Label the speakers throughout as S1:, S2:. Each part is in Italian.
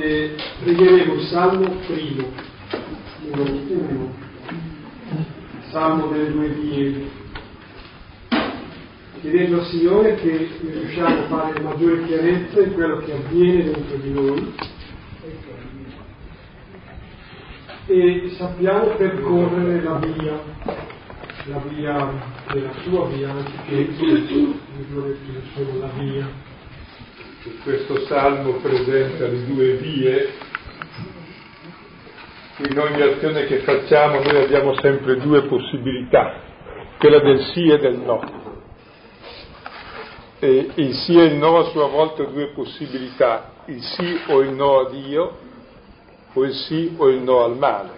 S1: eh, pregheremo il Salmo primo, numero uno, Salmo delle due vie, chiedendo al Signore che riusciamo a fare maggiore chiarezza in quello che avviene dentro di noi. E sappiamo percorrere la via, la via della sua via, anziché la via.
S2: Questo salmo presenta le due vie. In ogni azione che facciamo noi abbiamo sempre due possibilità, quella del sì e del no. E il sì e il no a sua volta due possibilità, il sì o il no a Dio o il sì o il no al male.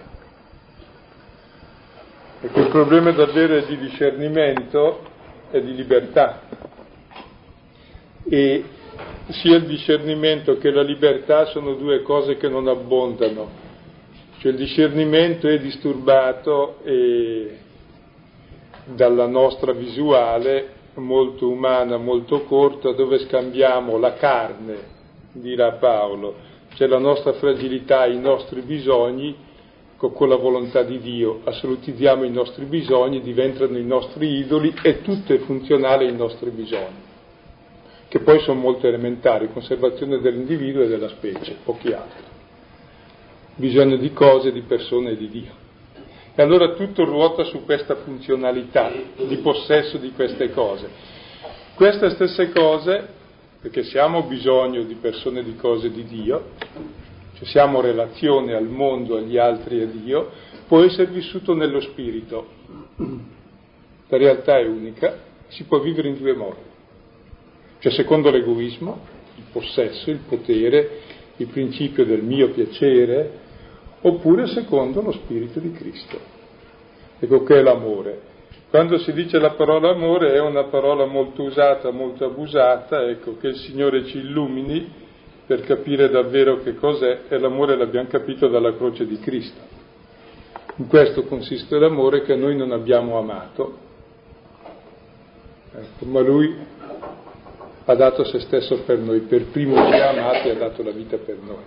S2: Perché il problema davvero è di discernimento e di libertà. E sia il discernimento che la libertà sono due cose che non abbondano. Cioè il discernimento è disturbato dalla nostra visuale molto umana, molto corta, dove scambiamo la carne, dirà Paolo, cioè la nostra fragilità, i nostri bisogni con la volontà di Dio, assolutizziamo i nostri bisogni, diventano i nostri idoli e tutto è funzionale ai nostri bisogni, che poi sono molto elementari, conservazione dell'individuo e della specie, pochi altri. Bisogno di cose, di persone e di Dio. E allora tutto ruota su questa funzionalità di possesso di queste cose. Queste stesse cose perché se abbiamo bisogno di persone, di cose di Dio, cioè se abbiamo relazione al mondo, agli altri e a Dio, può essere vissuto nello spirito. La realtà è unica, si può vivere in due modi. Cioè secondo l'egoismo, il possesso, il potere, il principio del mio piacere, oppure secondo lo spirito di Cristo. Ecco che è l'amore. Quando si dice la parola amore è una parola molto usata, molto abusata, ecco che il Signore ci illumini per capire davvero che cos'è e l'amore l'abbiamo capito dalla croce di Cristo. In questo consiste l'amore che noi non abbiamo amato, ecco, ma Lui ha dato se stesso per noi, per primo ci ha amato e ha dato la vita per noi.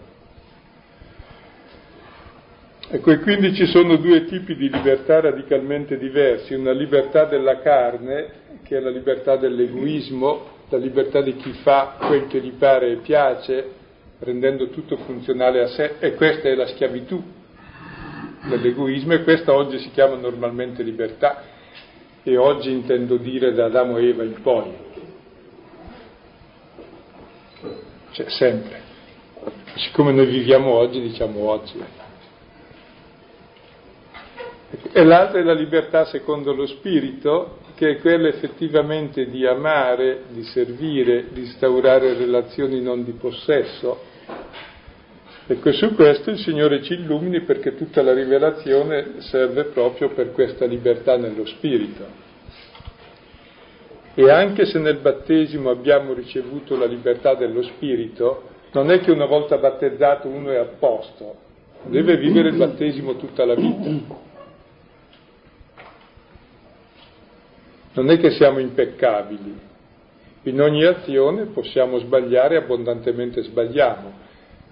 S2: Ecco, e quindi ci sono due tipi di libertà radicalmente diversi, una libertà della carne, che è la libertà dell'egoismo, la libertà di chi fa quel che gli pare e piace, rendendo tutto funzionale a sé, e questa è la schiavitù dell'egoismo, e questa oggi si chiama normalmente libertà, e oggi intendo dire da Adamo e Eva in poi, cioè sempre. Siccome noi viviamo oggi, diciamo oggi. E l'altra è la libertà secondo lo spirito, che è quella effettivamente di amare, di servire, di instaurare relazioni non di possesso. Ecco, su questo il Signore ci illumini perché tutta la rivelazione serve proprio per questa libertà nello spirito. E anche se nel battesimo abbiamo ricevuto la libertà dello spirito, non è che una volta battezzato uno è a posto, deve vivere il battesimo tutta la vita. Non è che siamo impeccabili. In ogni azione possiamo sbagliare, abbondantemente sbagliamo,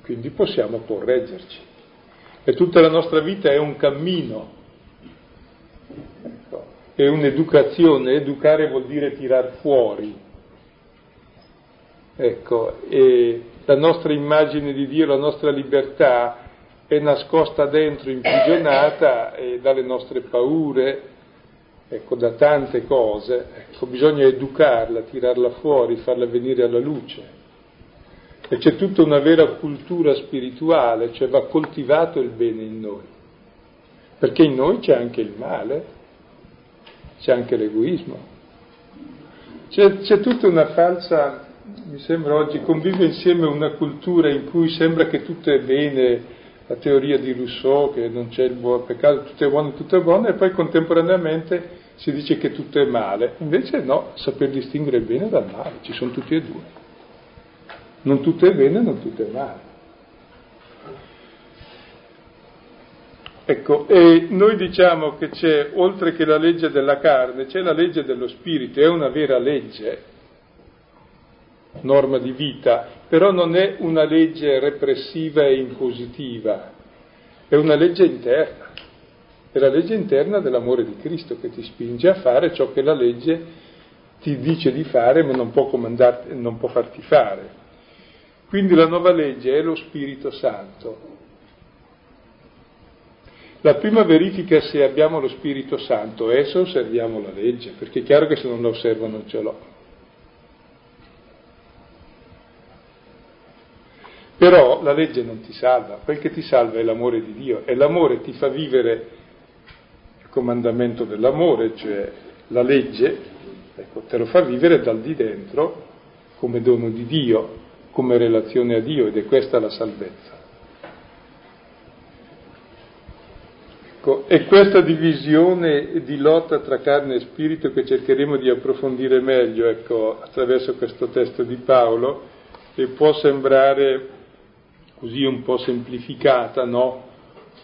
S2: quindi possiamo correggerci. E tutta la nostra vita è un cammino, è un'educazione. Educare vuol dire tirar fuori. Ecco, e la nostra immagine di Dio, la nostra libertà è nascosta dentro, imprigionata eh, dalle nostre paure, ecco, da tante cose, ecco, bisogna educarla, tirarla fuori, farla venire alla luce. E c'è tutta una vera cultura spirituale, cioè va coltivato il bene in noi, perché in noi c'è anche il male, c'è anche l'egoismo. C'è, c'è tutta una falsa, mi sembra oggi, convive insieme una cultura in cui sembra che tutto è bene, la teoria di Rousseau che non c'è il buon peccato, tutto è buono, tutto è buono, e poi contemporaneamente si dice che tutto è male. Invece no, saper distinguere il bene dal male, ci sono tutti e due. Non tutto è bene, non tutto è male. Ecco, e noi diciamo che c'è, oltre che la legge della carne, c'è la legge dello spirito, è una vera legge, norma di vita, però non è una legge repressiva e impositiva, è una legge interna, è la legge interna dell'amore di Cristo che ti spinge a fare ciò che la legge ti dice di fare ma non può, non può farti fare. Quindi la nuova legge è lo Spirito Santo. La prima verifica se abbiamo lo Spirito Santo è se osserviamo la legge, perché è chiaro che se non la osservo non ce l'ho. Però la legge non ti salva, quel che ti salva è l'amore di Dio e l'amore ti fa vivere il comandamento dell'amore, cioè la legge, ecco, te lo fa vivere dal di dentro come dono di Dio, come relazione a Dio ed è questa la salvezza. Ecco, è questa divisione di lotta tra carne e spirito che cercheremo di approfondire meglio ecco, attraverso questo testo di Paolo e può sembrare così un po' semplificata, no?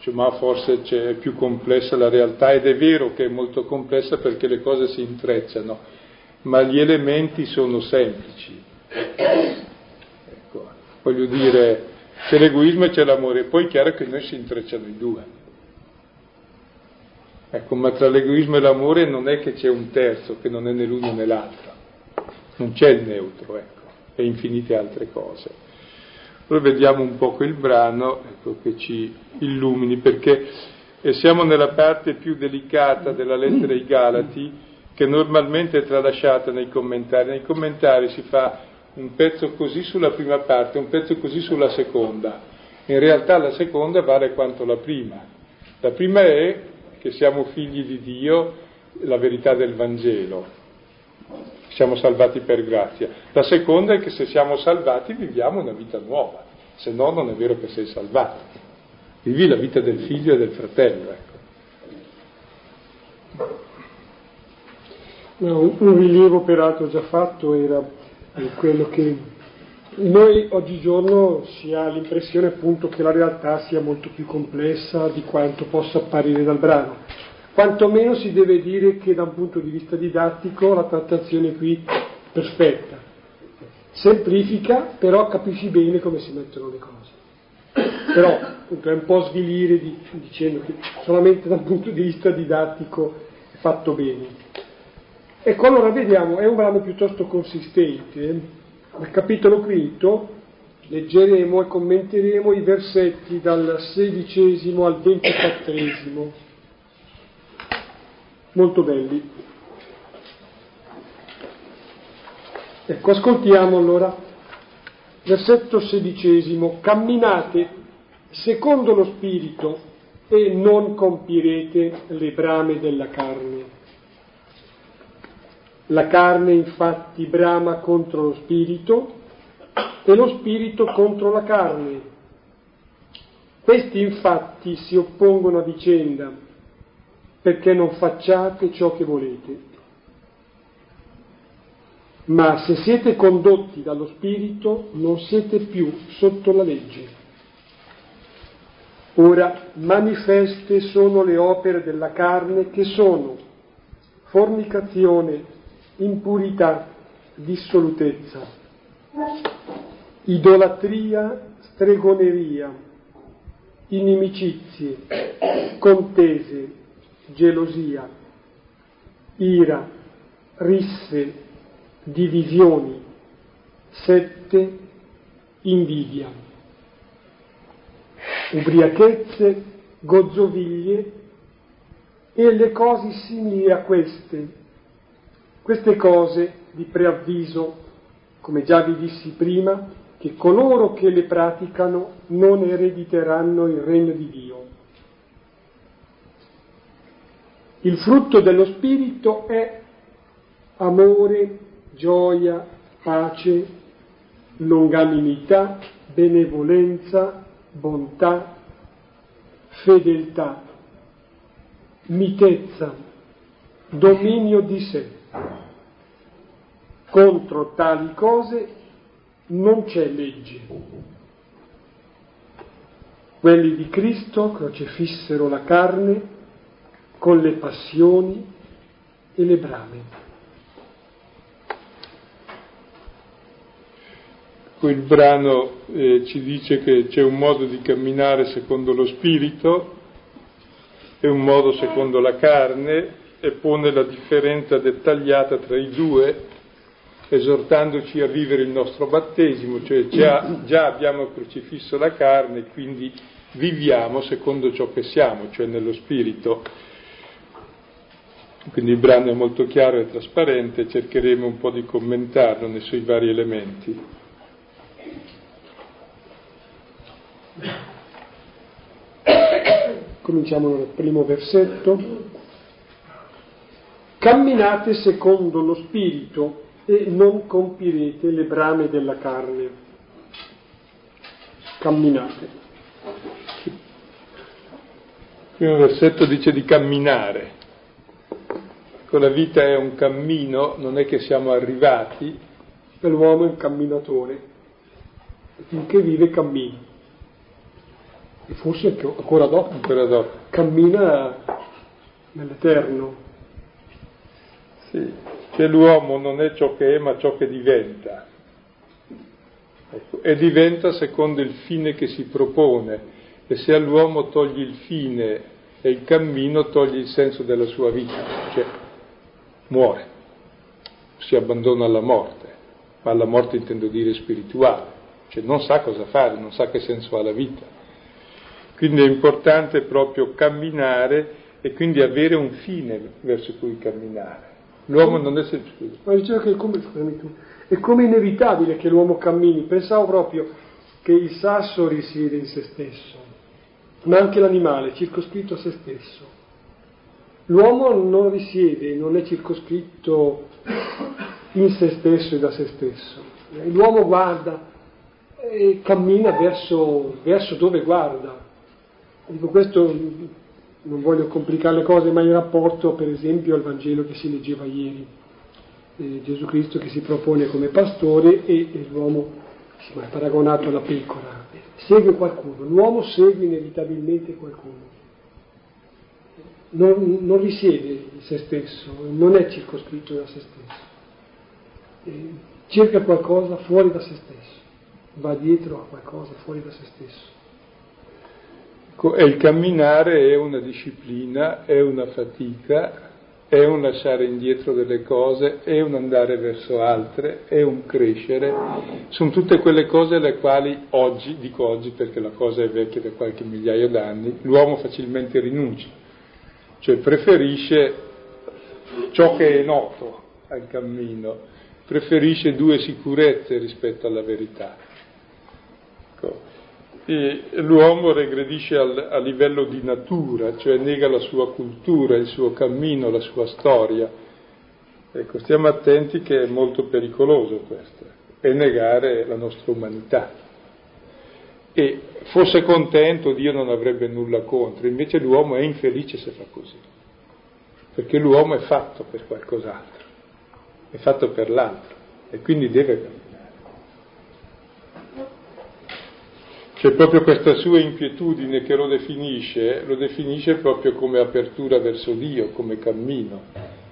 S2: Cioè, ma forse c'è più complessa la realtà ed è vero che è molto complessa perché le cose si intrecciano, ma gli elementi sono semplici. Ecco, voglio dire, c'è l'egoismo e c'è l'amore, poi è chiaro che noi si intrecciano i due. Ecco, ma tra l'egoismo e l'amore non è che c'è un terzo che non è né l'uno né l'altro, non c'è il neutro, ecco, e infinite altre cose. Noi vediamo un po' quel brano ecco, che ci illumini perché siamo nella parte più delicata della lettera ai Galati che normalmente è tralasciata nei commentari. Nei commentari si fa un pezzo così sulla prima parte, un pezzo così sulla seconda. In realtà la seconda vale quanto la prima. La prima è che siamo figli di Dio, la verità del Vangelo siamo salvati per grazia. La seconda è che se siamo salvati viviamo una vita nuova, se no non è vero che sei salvato. Vivi la vita del figlio e del fratello. Ecco.
S1: No, un rilievo peraltro già fatto era quello che noi oggigiorno si ha l'impressione appunto che la realtà sia molto più complessa di quanto possa apparire dal brano quantomeno si deve dire che da un punto di vista didattico la trattazione qui è perfetta. Semplifica, però capisci bene come si mettono le cose. Però appunto, è un po' svilire di, dicendo che solamente da un punto di vista didattico è fatto bene. Ecco, allora vediamo, è un brano piuttosto consistente. Al capitolo quinto leggeremo e commenteremo i versetti dal sedicesimo al ventiquattresimo molto belli. Ecco, ascoltiamo allora. Versetto sedicesimo. Camminate secondo lo Spirito e non compirete le brame della carne. La carne infatti brama contro lo Spirito e lo Spirito contro la carne. Questi infatti si oppongono a vicenda perché non facciate ciò che volete. Ma se siete condotti dallo Spirito non siete più sotto la legge. Ora, manifeste sono le opere della carne che sono fornicazione, impurità, dissolutezza, idolatria, stregoneria, inimicizie, contese, gelosia, ira, risse, divisioni, sette, invidia, ubriachezze, gozzoviglie e le cose simili a queste. Queste cose di preavviso, come già vi dissi prima, che coloro che le praticano non erediteranno il regno di Dio. Il frutto dello Spirito è amore, gioia, pace, longanimità, benevolenza, bontà, fedeltà, mitezza, dominio di sé. Contro tali cose non c'è legge. Quelli di Cristo crocefissero la carne con le passioni e le brame.
S2: Il brano eh, ci dice che c'è un modo di camminare secondo lo spirito e un modo secondo la carne e pone la differenza dettagliata tra i due esortandoci a vivere il nostro battesimo, cioè già, già abbiamo crocifisso la carne, quindi viviamo secondo ciò che siamo, cioè nello spirito. Quindi il brano è molto chiaro e trasparente, cercheremo un po' di commentarlo nei suoi vari elementi.
S1: Cominciamo dal primo versetto. Camminate secondo lo spirito e non compirete le brame della carne. Camminate.
S2: Il primo versetto dice di camminare. Con la vita è un cammino, non è che siamo arrivati.
S1: L'uomo è un camminatore, finché vive cammina. E forse ancora dopo.
S2: Ancora dopo.
S1: Cammina nell'eterno.
S2: Sì che l'uomo non è ciò che è ma ciò che diventa. Ecco, e diventa secondo il fine che si propone. E se all'uomo togli il fine e il cammino, togli il senso della sua vita, cioè muore, si abbandona alla morte, ma alla morte intendo dire spirituale, cioè non sa cosa fare, non sa che senso ha la vita. Quindi è importante proprio camminare e quindi avere un fine verso cui camminare. L'uomo non è semplice.
S1: Ma dicevo che è come, tu, è come inevitabile che l'uomo cammini. Pensavo proprio che il sasso risiede in se stesso, ma anche l'animale circoscritto a se stesso. L'uomo non risiede, non è circoscritto in se stesso e da se stesso. L'uomo guarda e cammina verso, verso dove guarda. Dico, questo non voglio complicare le cose, ma in rapporto per esempio al Vangelo che si leggeva ieri, eh, Gesù Cristo che si propone come pastore e, e l'uomo insomma, è paragonato alla pecora, segue qualcuno, l'uomo segue inevitabilmente qualcuno, non, non risiede in se stesso, non è circoscritto da se stesso, eh, cerca qualcosa fuori da se stesso, va dietro a qualcosa fuori da se stesso.
S2: E il camminare è una disciplina, è una fatica, è un lasciare indietro delle cose, è un andare verso altre, è un crescere. Sono tutte quelle cose alle quali oggi, dico oggi perché la cosa è vecchia da qualche migliaio d'anni, l'uomo facilmente rinuncia, cioè preferisce ciò che è noto al cammino, preferisce due sicurezze rispetto alla verità. Ecco l'uomo regredisce al, a livello di natura, cioè nega la sua cultura, il suo cammino, la sua storia. Ecco, stiamo attenti che è molto pericoloso questo, è negare la nostra umanità. E fosse contento Dio non avrebbe nulla contro, invece l'uomo è infelice se fa così, perché l'uomo è fatto per qualcos'altro, è fatto per l'altro e quindi deve cambiare. C'è proprio questa sua inquietudine che lo definisce, lo definisce proprio come apertura verso Dio, come cammino,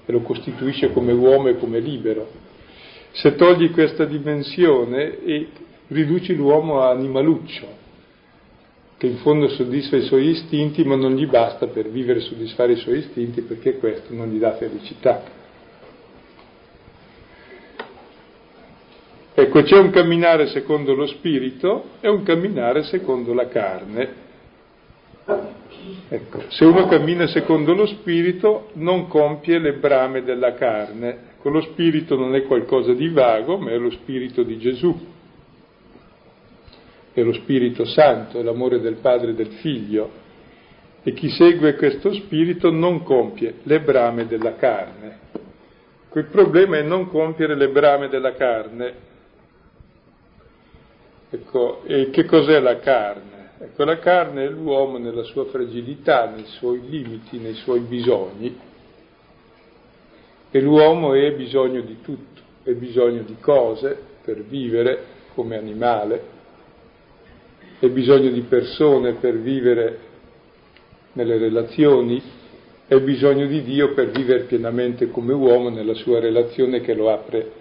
S2: e lo costituisce come uomo e come libero. Se togli questa dimensione e riduci l'uomo a animaluccio, che in fondo soddisfa i suoi istinti, ma non gli basta per vivere e soddisfare i suoi istinti perché questo non gli dà felicità. Ecco, c'è un camminare secondo lo spirito e un camminare secondo la carne. Ecco, se uno cammina secondo lo spirito non compie le brame della carne. Ecco, lo spirito non è qualcosa di vago, ma è lo spirito di Gesù. È lo Spirito Santo, è l'amore del Padre e del Figlio. E chi segue questo spirito non compie le brame della carne. Il problema è non compiere le brame della carne, Ecco, e che cos'è la carne? Ecco, la carne è l'uomo nella sua fragilità, nei suoi limiti, nei suoi bisogni. E l'uomo è bisogno di tutto, è bisogno di cose per vivere come animale, è bisogno di persone per vivere nelle relazioni, è bisogno di Dio per vivere pienamente come uomo nella sua relazione che lo apre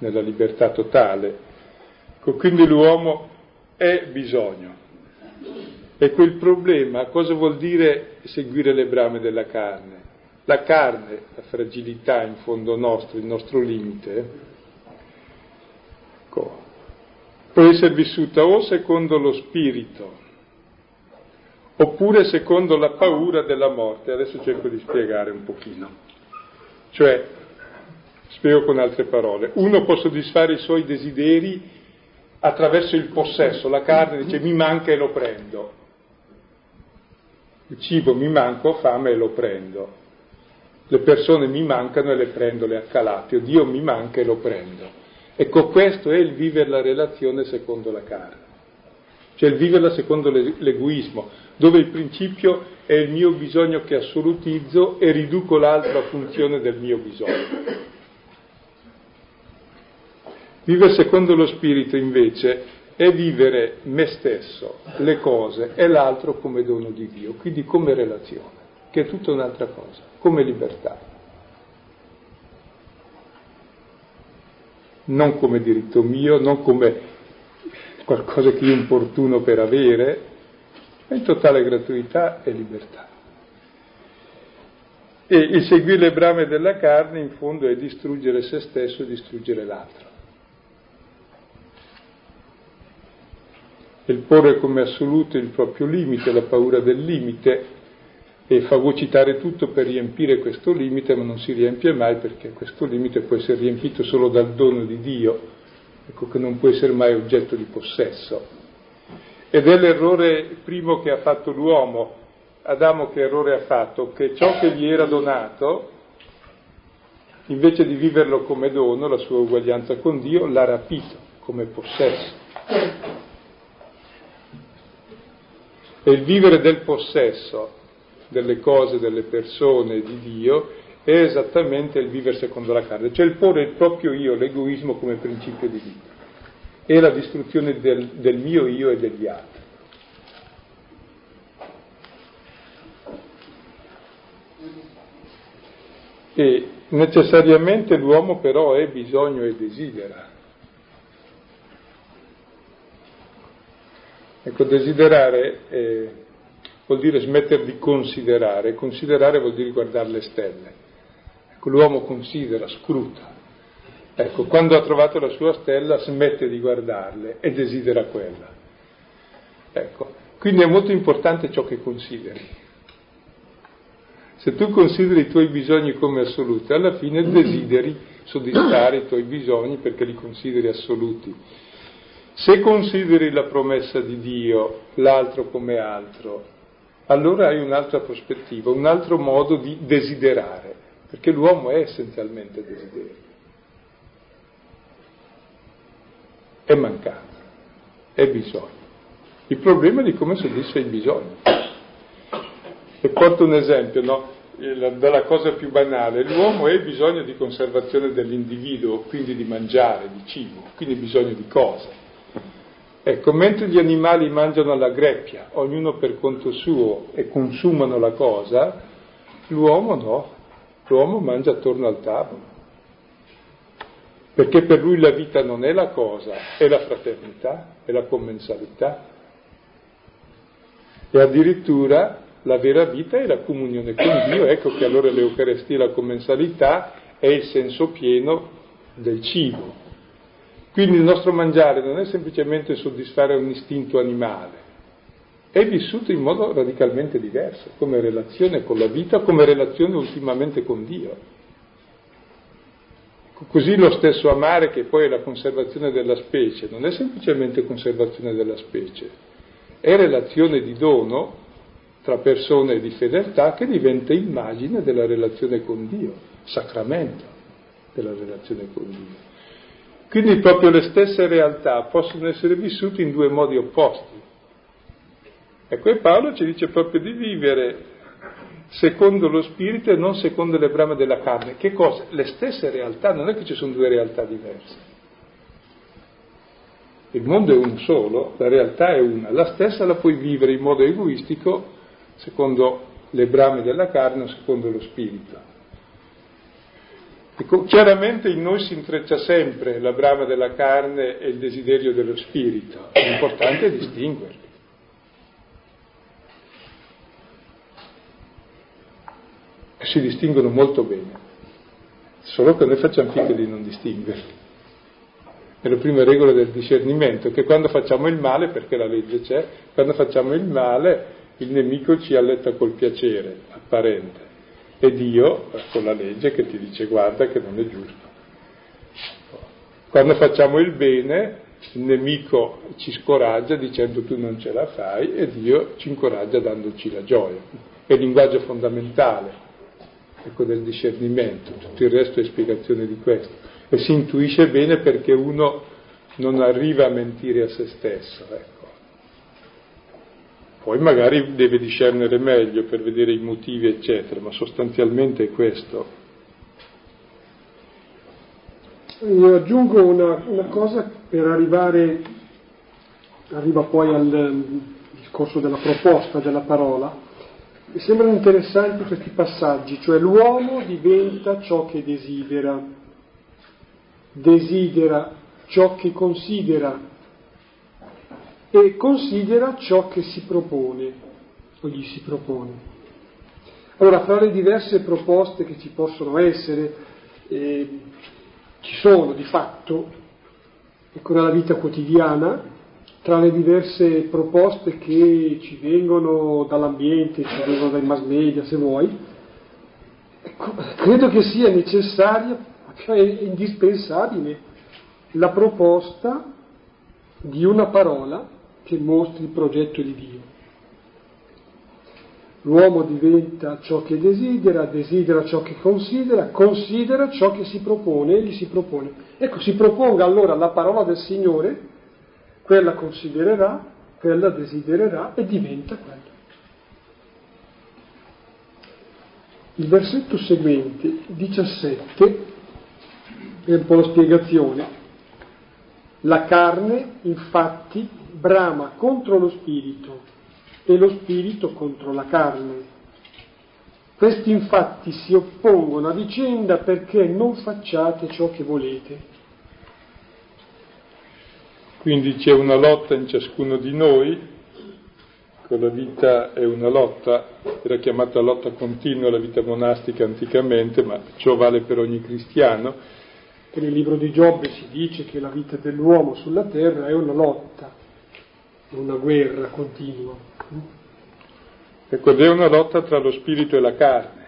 S2: nella libertà totale. Ecco, quindi l'uomo è bisogno. E quel problema cosa vuol dire seguire le brame della carne? La carne, la fragilità in fondo nostro, il nostro limite, ecco, può essere vissuta o secondo lo spirito, oppure secondo la paura della morte. Adesso cerco di spiegare un pochino. Cioè, spiego con altre parole, uno può soddisfare i suoi desideri attraverso il possesso, la carne dice mi manca e lo prendo, il cibo mi manca, ho fame e lo prendo, le persone mi mancano e le prendo le accalate, o Dio mi manca e lo prendo. Ecco, questo è il vivere la relazione secondo la carne, cioè il viverla secondo l'egoismo, dove il principio è il mio bisogno che assolutizzo e riduco l'altra funzione del mio bisogno. Vivere secondo lo spirito invece è vivere me stesso, le cose e l'altro come dono di Dio, quindi come relazione, che è tutta un'altra cosa, come libertà. Non come diritto mio, non come qualcosa che io importuno per avere, ma in totale gratuità e libertà. E il seguire le brame della carne in fondo è distruggere se stesso distruggere l'altro. Il porre come assoluto il proprio limite, la paura del limite e fagocitare tutto per riempire questo limite, ma non si riempie mai perché questo limite può essere riempito solo dal dono di Dio, ecco che non può essere mai oggetto di possesso. Ed è l'errore primo che ha fatto l'uomo, Adamo che errore ha fatto? Che ciò che gli era donato, invece di viverlo come dono, la sua uguaglianza con Dio, l'ha rapito come possesso. E il vivere del possesso delle cose, delle persone, di Dio, è esattamente il vivere secondo la carne, cioè il porre il proprio io, l'egoismo come principio di vita. È la distruzione del, del mio io e degli altri. E necessariamente l'uomo però è bisogno e desidera. Ecco, desiderare eh, vuol dire smettere di considerare, considerare vuol dire guardare le stelle. Ecco, l'uomo considera, scruta. Ecco, quando ha trovato la sua stella smette di guardarle e desidera quella. Ecco, quindi è molto importante ciò che consideri. Se tu consideri i tuoi bisogni come assoluti, alla fine desideri soddisfare i tuoi bisogni perché li consideri assoluti. Se consideri la promessa di Dio l'altro come altro, allora hai un'altra prospettiva, un altro modo di desiderare, perché l'uomo è essenzialmente desiderio. È mancanza, è bisogno. Il problema è di come soddisfa il bisogno. E porto un esempio, no? dalla cosa più banale, l'uomo ha bisogno di conservazione dell'individuo, quindi di mangiare, di cibo, quindi bisogno di cose. Ecco, mentre gli animali mangiano alla greppia, ognuno per conto suo, e consumano la cosa, l'uomo no, l'uomo mangia attorno al tavolo. Perché per lui la vita non è la cosa, è la fraternità, è la commensalità. E addirittura la vera vita è la comunione con Dio, ecco che allora l'Eucarestia, la commensalità, è il senso pieno del cibo, quindi il nostro mangiare non è semplicemente soddisfare un istinto animale, è vissuto in modo radicalmente diverso, come relazione con la vita, come relazione ultimamente con Dio. Così lo stesso amare, che poi è la conservazione della specie, non è semplicemente conservazione della specie, è relazione di dono tra persone di fedeltà che diventa immagine della relazione con Dio, sacramento della relazione con Dio. Quindi proprio le stesse realtà possono essere vissute in due modi opposti. E qui Paolo ci dice proprio di vivere secondo lo spirito e non secondo le brame della carne. Che cosa? Le stesse realtà, non è che ci sono due realtà diverse. Il mondo è un solo, la realtà è una, la stessa la puoi vivere in modo egoistico secondo le brame della carne o secondo lo spirito. Ecco, chiaramente in noi si intreccia sempre la brama della carne e il desiderio dello spirito, l'importante è distinguerli. Si distinguono molto bene, solo che noi facciamo finta di non distinguerli. È la prima regola del discernimento, che quando facciamo il male, perché la legge c'è, quando facciamo il male il nemico ci alletta col piacere apparente e Dio con la legge che ti dice guarda che non è giusto. Quando facciamo il bene il nemico ci scoraggia dicendo tu non ce la fai e Dio ci incoraggia dandoci la gioia. È il linguaggio fondamentale ecco, del discernimento, tutto il resto è spiegazione di questo. E si intuisce bene perché uno non arriva a mentire a se stesso. Ecco. Poi magari deve discernere meglio per vedere i motivi, eccetera, ma sostanzialmente è questo.
S1: Io aggiungo una, una cosa per arrivare, arriva poi al um, discorso della proposta della parola. Mi sembrano interessanti questi passaggi, cioè l'uomo diventa ciò che desidera, desidera ciò che considera e considera ciò che si propone o gli si propone. Allora, fra le diverse proposte che ci possono essere, eh, ci sono di fatto, ecco, nella vita quotidiana, tra le diverse proposte che ci vengono dall'ambiente, ci vengono dai mass media, se vuoi, ecco, credo che sia necessaria, cioè indispensabile, la proposta di una parola che mostri il progetto di Dio. L'uomo diventa ciò che desidera, desidera ciò che considera, considera ciò che si propone, egli si propone. Ecco, si proponga allora la parola del Signore, quella considererà, quella desidererà e diventa quella. Il versetto seguente, 17, è un po' la spiegazione. La carne, infatti, brama contro lo spirito e lo spirito contro la carne. Questi infatti si oppongono a vicenda perché non facciate ciò che volete.
S2: Quindi c'è una lotta in ciascuno di noi, la vita è una lotta, era chiamata lotta continua la vita monastica anticamente, ma ciò vale per ogni cristiano.
S1: Nel libro di Giobbe si dice che la vita dell'uomo sulla terra è una lotta una guerra continua.
S2: Ecco, è una lotta tra lo spirito e la carne,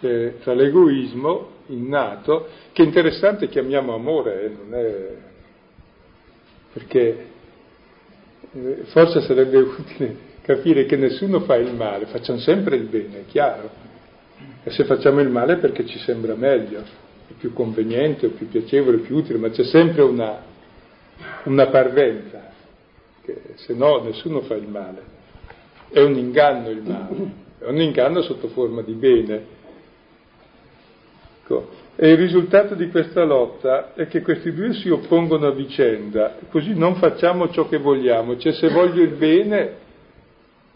S2: cioè tra l'egoismo innato, che è interessante chiamiamo amore, eh, non è... perché eh, forse sarebbe utile capire che nessuno fa il male, facciamo sempre il bene, è chiaro. E se facciamo il male è perché ci sembra meglio, è più conveniente, o più piacevole, più utile, ma c'è sempre una, una parvenza perché se no nessuno fa il male. È un inganno il male, è un inganno sotto forma di bene. Ecco. E il risultato di questa lotta è che questi due si oppongono a vicenda, così non facciamo ciò che vogliamo, cioè se voglio il bene,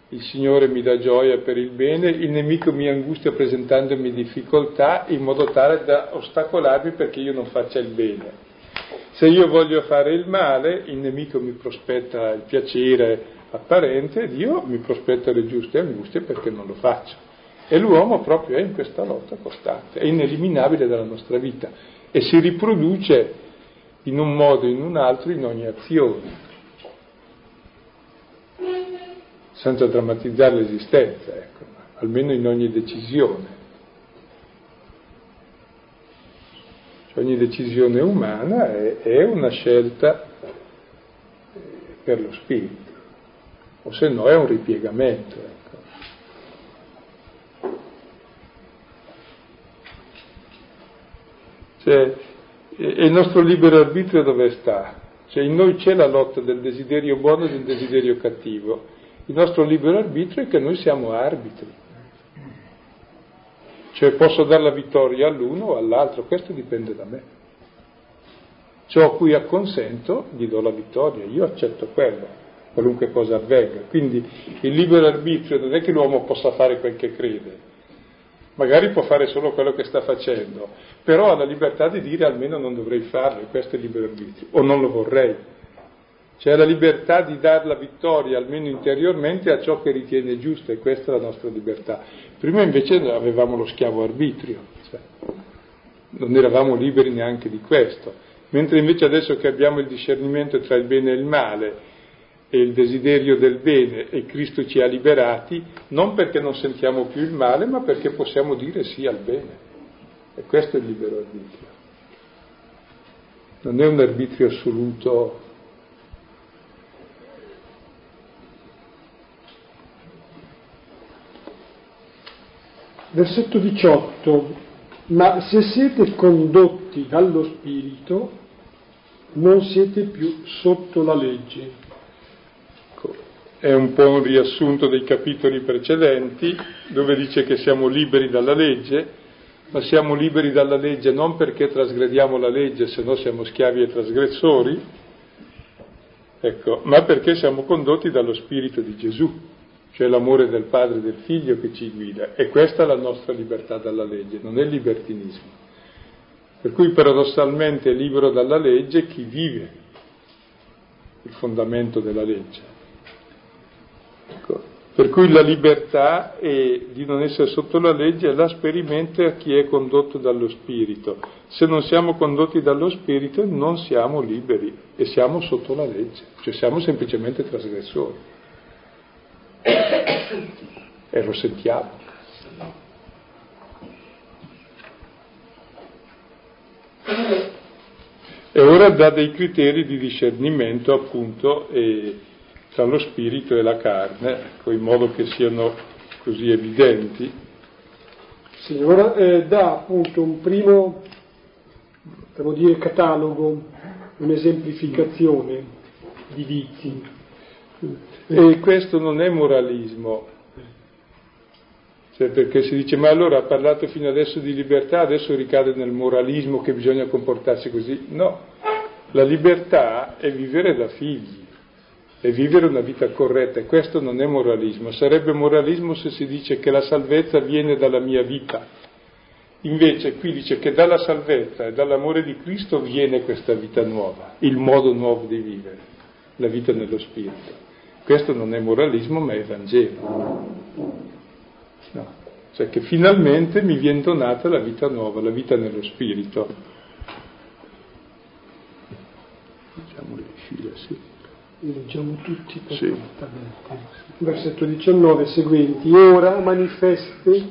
S2: il Signore mi dà gioia per il bene, il nemico mi angustia presentandomi difficoltà in modo tale da ostacolarmi perché io non faccia il bene. Se io voglio fare il male, il nemico mi prospetta il piacere apparente, Dio mi prospetta le giuste angustie perché non lo faccio. E l'uomo proprio è in questa lotta costante, è ineliminabile dalla nostra vita e si riproduce in un modo o in un altro in ogni azione, senza drammatizzare l'esistenza, ecco, almeno in ogni decisione. Ogni decisione umana è, è una scelta per lo spirito, o se no è un ripiegamento. Ecco. Cioè, e il nostro libero arbitrio dove sta? Cioè in noi c'è la lotta del desiderio buono e del desiderio cattivo. Il nostro libero arbitrio è che noi siamo arbitri. Cioè posso dare la vittoria all'uno o all'altro, questo dipende da me. Ciò a cui acconsento gli do la vittoria, io accetto quello, qualunque cosa avvenga. Quindi il libero arbitrio non è che l'uomo possa fare quel che crede, magari può fare solo quello che sta facendo, però ha la libertà di dire almeno non dovrei farlo, questo è il libero arbitrio, o non lo vorrei. C'è la libertà di dare la vittoria, almeno interiormente, a ciò che ritiene giusto, e questa è la nostra libertà. Prima invece avevamo lo schiavo arbitrio, cioè, non eravamo liberi neanche di questo, mentre invece adesso che abbiamo il discernimento tra il bene e il male, e il desiderio del bene e Cristo ci ha liberati, non perché non sentiamo più il male, ma perché possiamo dire sì al bene. E questo è il libero arbitrio. Non è un arbitrio assoluto.
S1: Versetto 18. Ma se siete condotti dallo Spirito, non siete più sotto la legge
S2: è un po' un riassunto dei capitoli precedenti, dove dice che siamo liberi dalla legge, ma siamo liberi dalla legge non perché trasgrediamo la legge, se no siamo schiavi e trasgressori, ecco, ma perché siamo condotti dallo Spirito di Gesù, cioè l'amore del Padre e del Figlio che ci guida. E questa è la nostra libertà dalla legge, non è libertinismo. Per cui paradossalmente è libero dalla legge chi vive il fondamento della legge. Ecco. Per cui la libertà di non essere sotto la legge la sperimenta chi è condotto dallo Spirito. Se non siamo condotti dallo Spirito non siamo liberi e siamo sotto la legge, cioè siamo semplicemente trasgressori. E lo sentiamo. E ora dà dei criteri di discernimento appunto tra lo spirito e la carne, ecco, in modo che siano così evidenti.
S1: Sì, ora eh, dà appunto un primo, devo dire, catalogo, un'esemplificazione di vizi.
S2: E questo non è moralismo, cioè perché si dice ma allora ha parlato fino adesso di libertà, adesso ricade nel moralismo che bisogna comportarsi così. No, la libertà è vivere da figli e vivere una vita corretta e questo non è moralismo, sarebbe moralismo se si dice che la salvezza viene dalla mia vita. Invece qui dice che dalla salvezza e dall'amore di Cristo viene questa vita nuova, il modo nuovo di vivere, la vita nello Spirito. Questo non è moralismo ma è Vangelo. No. Cioè che finalmente mi viene donata la vita nuova, la vita nello Spirito.
S1: Diciamo le file, sì li leggiamo tutti sì. Versetto 19 seguenti. Ora manifeste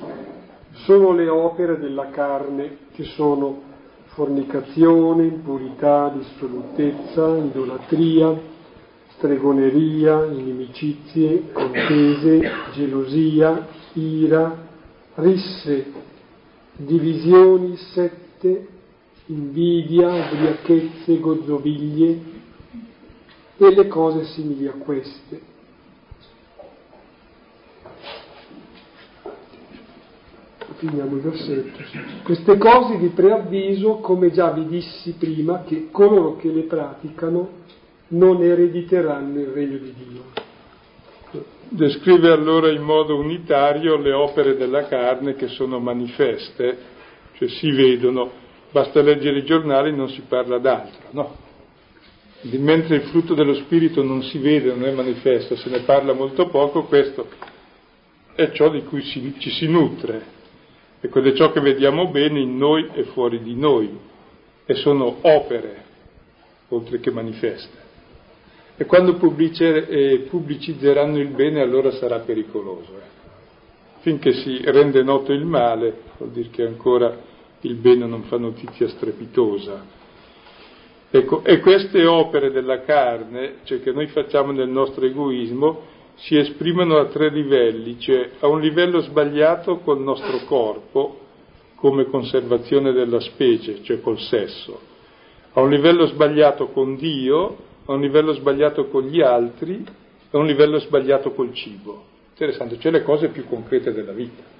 S1: sono le opere della carne che sono fornicazione, impurità, dissolutezza, idolatria, stregoneria, inimicizie, contese, gelosia, ira, risse, divisioni, sette, invidia, ubriachezze, gozzoviglie, e le cose simili a queste. Finiamo il versetto. Queste cose vi preavviso, come già vi dissi prima, che coloro che le praticano non erediteranno il regno di Dio.
S2: Descrive allora in modo unitario le opere della carne che sono manifeste, cioè si vedono, basta leggere i giornali, non si parla d'altro, no? mentre il frutto dello Spirito non si vede, non è manifesto, se ne parla molto poco, questo è ciò di cui si, ci si nutre. E quello è ciò che vediamo bene in noi e fuori di noi. E sono opere, oltre che manifeste. E quando eh, pubblicizzeranno il bene allora sarà pericoloso. Eh. Finché si rende noto il male, vuol dire che ancora il bene non fa notizia strepitosa Ecco, e queste opere della carne, cioè che noi facciamo nel nostro egoismo, si esprimono a tre livelli, cioè a un livello sbagliato col nostro corpo, come conservazione della specie, cioè col sesso, a un livello sbagliato con Dio, a un livello sbagliato con gli altri, a un livello sbagliato col cibo. Interessante, cioè le cose più concrete della vita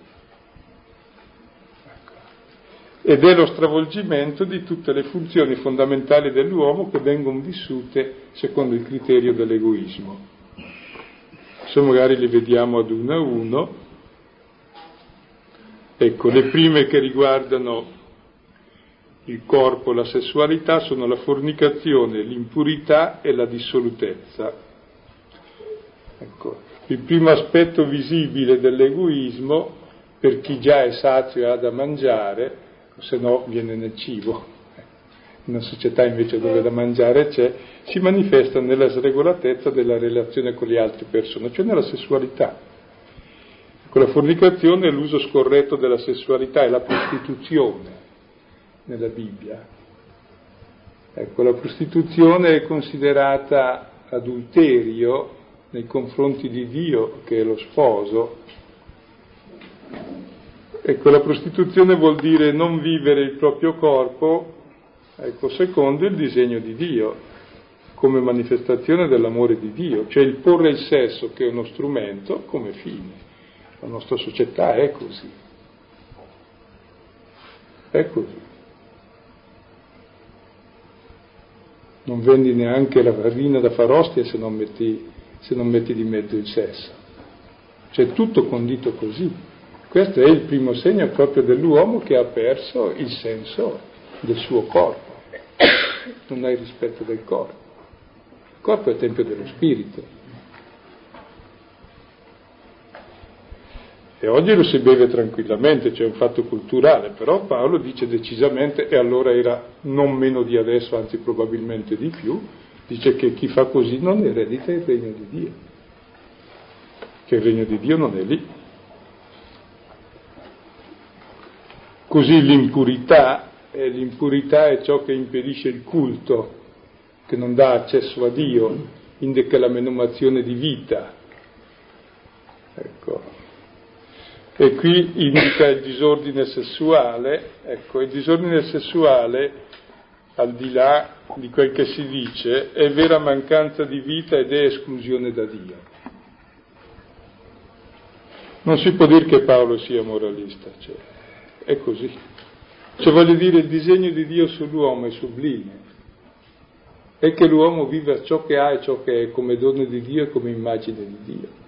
S2: ed è lo stravolgimento di tutte le funzioni fondamentali dell'uomo che vengono vissute secondo il criterio dell'egoismo. Adesso magari li vediamo ad uno a uno. Ecco, le prime che riguardano il corpo, la sessualità sono la fornicazione, l'impurità e la dissolutezza. Ecco, il primo aspetto visibile dell'egoismo per chi già è sazio e ha da mangiare, se no viene nel cibo. In una società invece dove da mangiare c'è, si manifesta nella sregolatezza della relazione con le altre persone, cioè nella sessualità. Ecco, la fornicazione è l'uso scorretto della sessualità, è la prostituzione nella Bibbia. Ecco, la prostituzione è considerata adulterio nei confronti di Dio, che è lo sposo. Ecco, la prostituzione vuol dire non vivere il proprio corpo, ecco, secondo il disegno di Dio, come manifestazione dell'amore di Dio, cioè il porre il sesso, che è uno strumento, come fine. La nostra società è così. È così. Non vendi neanche la farina da far ostia se non metti, se non metti di mezzo il sesso. C'è tutto condito così. Questo è il primo segno proprio dell'uomo che ha perso il senso del suo corpo. Non ha il rispetto del corpo. Il corpo è il tempio dello spirito. E oggi lo si beve tranquillamente, c'è un fatto culturale, però Paolo dice decisamente, e allora era non meno di adesso, anzi probabilmente di più, dice che chi fa così non eredita il regno di Dio, che il regno di Dio non è lì. Così l'impurità, eh, l'impurità è ciò che impedisce il culto, che non dà accesso a Dio, indica la menomazione di vita. Ecco, e qui indica il disordine sessuale, ecco, il disordine sessuale, al di là di quel che si dice, è vera mancanza di vita ed è esclusione da Dio. Non si può dire che Paolo sia moralista, cioè, è così. Cioè voglio dire, il disegno di Dio sull'uomo è sublime, è che l'uomo viva ciò che ha e ciò che è come dono di Dio e come immagine di Dio.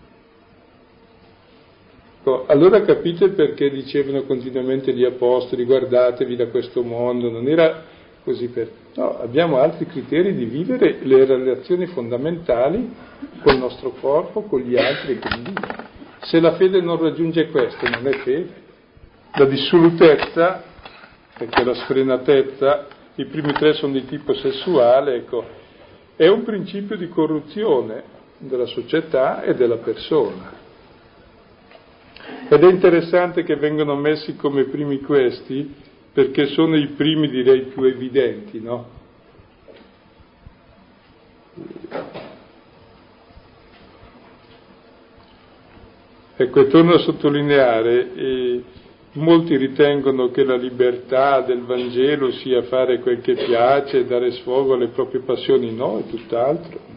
S2: Ecco, allora capite perché dicevano continuamente gli apostoli guardatevi da questo mondo, non era così per... No, abbiamo altri criteri di vivere le relazioni fondamentali col nostro corpo, con gli altri e con Dio. Se la fede non raggiunge questo, non è fede. La dissolutezza, perché la sfrenatezza, i primi tre sono di tipo sessuale, ecco, è un principio di corruzione della società e della persona. Ed è interessante che vengano messi come primi questi, perché sono i primi, direi, più evidenti, no? Ecco, e torno a sottolineare, eh, molti ritengono che la libertà del Vangelo sia fare quel che piace, dare sfogo alle proprie passioni, no, è tutt'altro.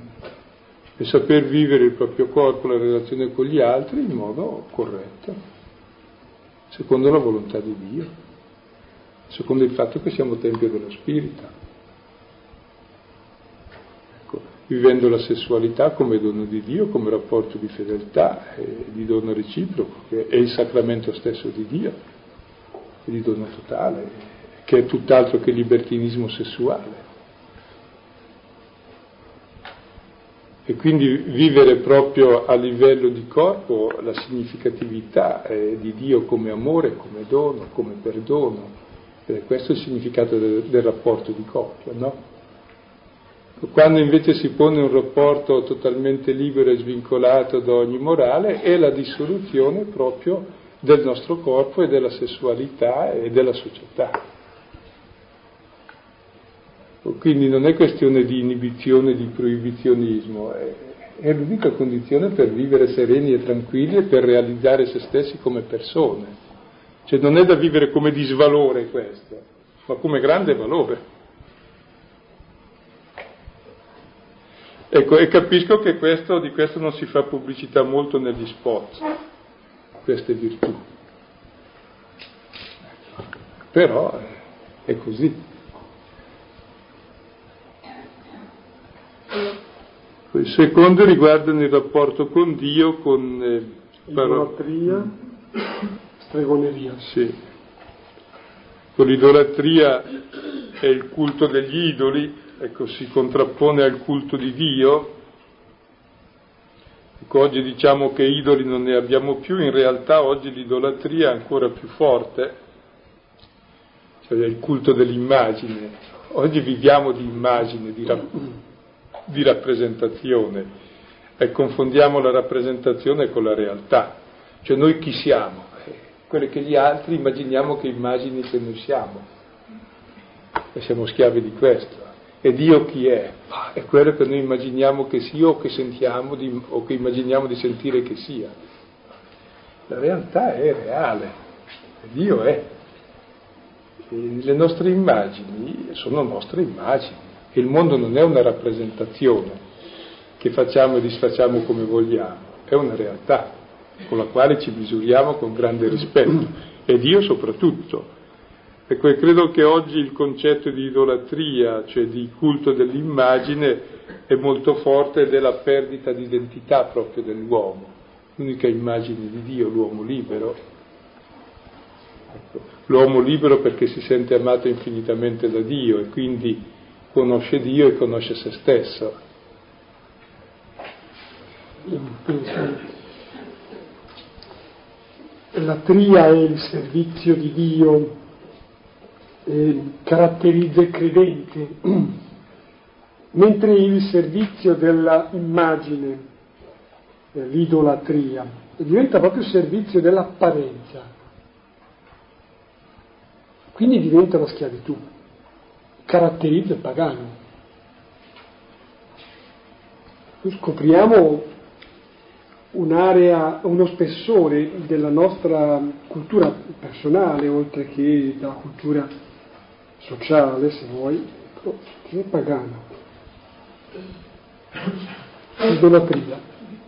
S2: È saper vivere il proprio corpo, la relazione con gli altri in modo corretto secondo la volontà di Dio, secondo il fatto che siamo Tempio dello Spirito. Ecco, vivendo la sessualità come dono di Dio, come rapporto di fedeltà e di dono reciproco, che è il sacramento stesso di Dio, e di dono totale, che è tutt'altro che libertinismo sessuale. E quindi vivere proprio a livello di corpo la significatività eh, di Dio come amore, come dono, come perdono. Ed è questo il significato del, del rapporto di coppia, no? Quando invece si pone un rapporto totalmente libero e svincolato da ogni morale, è la dissoluzione proprio del nostro corpo e della sessualità e della società. Quindi non è questione di inibizione, di proibizionismo, è, è l'unica condizione per vivere sereni e tranquilli e per realizzare se stessi come persone. Cioè non è da vivere come disvalore questo, ma come grande valore. Ecco, e capisco che questo, di questo non si fa pubblicità molto negli spot, queste virtù. Però è così. Il secondo riguarda il rapporto con Dio, con...
S1: Eh, Idolatria. stregoneria.
S2: Sì. L'idolatria è il culto degli idoli, ecco, si contrappone al culto di Dio. Ecco, oggi diciamo che idoli non ne abbiamo più, in realtà oggi l'idolatria è ancora più forte, cioè il culto dell'immagine. Oggi viviamo di immagine, di, rap- di rappresentazione e confondiamo la rappresentazione con la realtà. Cioè noi chi siamo? Eh, quelle che gli altri immaginiamo che immagini che noi siamo. E siamo schiavi di questo. E Dio chi è? È quello che noi immaginiamo che sia o che sentiamo di, o che immaginiamo di sentire che sia. La realtà è reale. Dio è. E le nostre immagini sono nostre immagini. Il mondo non è una rappresentazione che facciamo e disfacciamo come vogliamo, è una realtà con la quale ci misuriamo con grande rispetto e Dio soprattutto. Ecco, e credo che oggi il concetto di idolatria, cioè di culto dell'immagine, è molto forte ed è la perdita di identità proprio dell'uomo, l'unica immagine di Dio, l'uomo libero. Ecco, l'uomo libero perché si sente amato infinitamente da Dio e quindi conosce Dio e conosce se stesso.
S1: La tria e il servizio di Dio eh, caratterizza il credente, mentre il servizio dell'immagine, eh, l'idolatria, diventa proprio servizio dell'apparenza, quindi diventa la schiavitù, caratterizza il pagano. Scopriamo un'area, uno spessore della nostra cultura personale, oltre che della cultura sociale, se vuoi, che è pagano. Idolatria.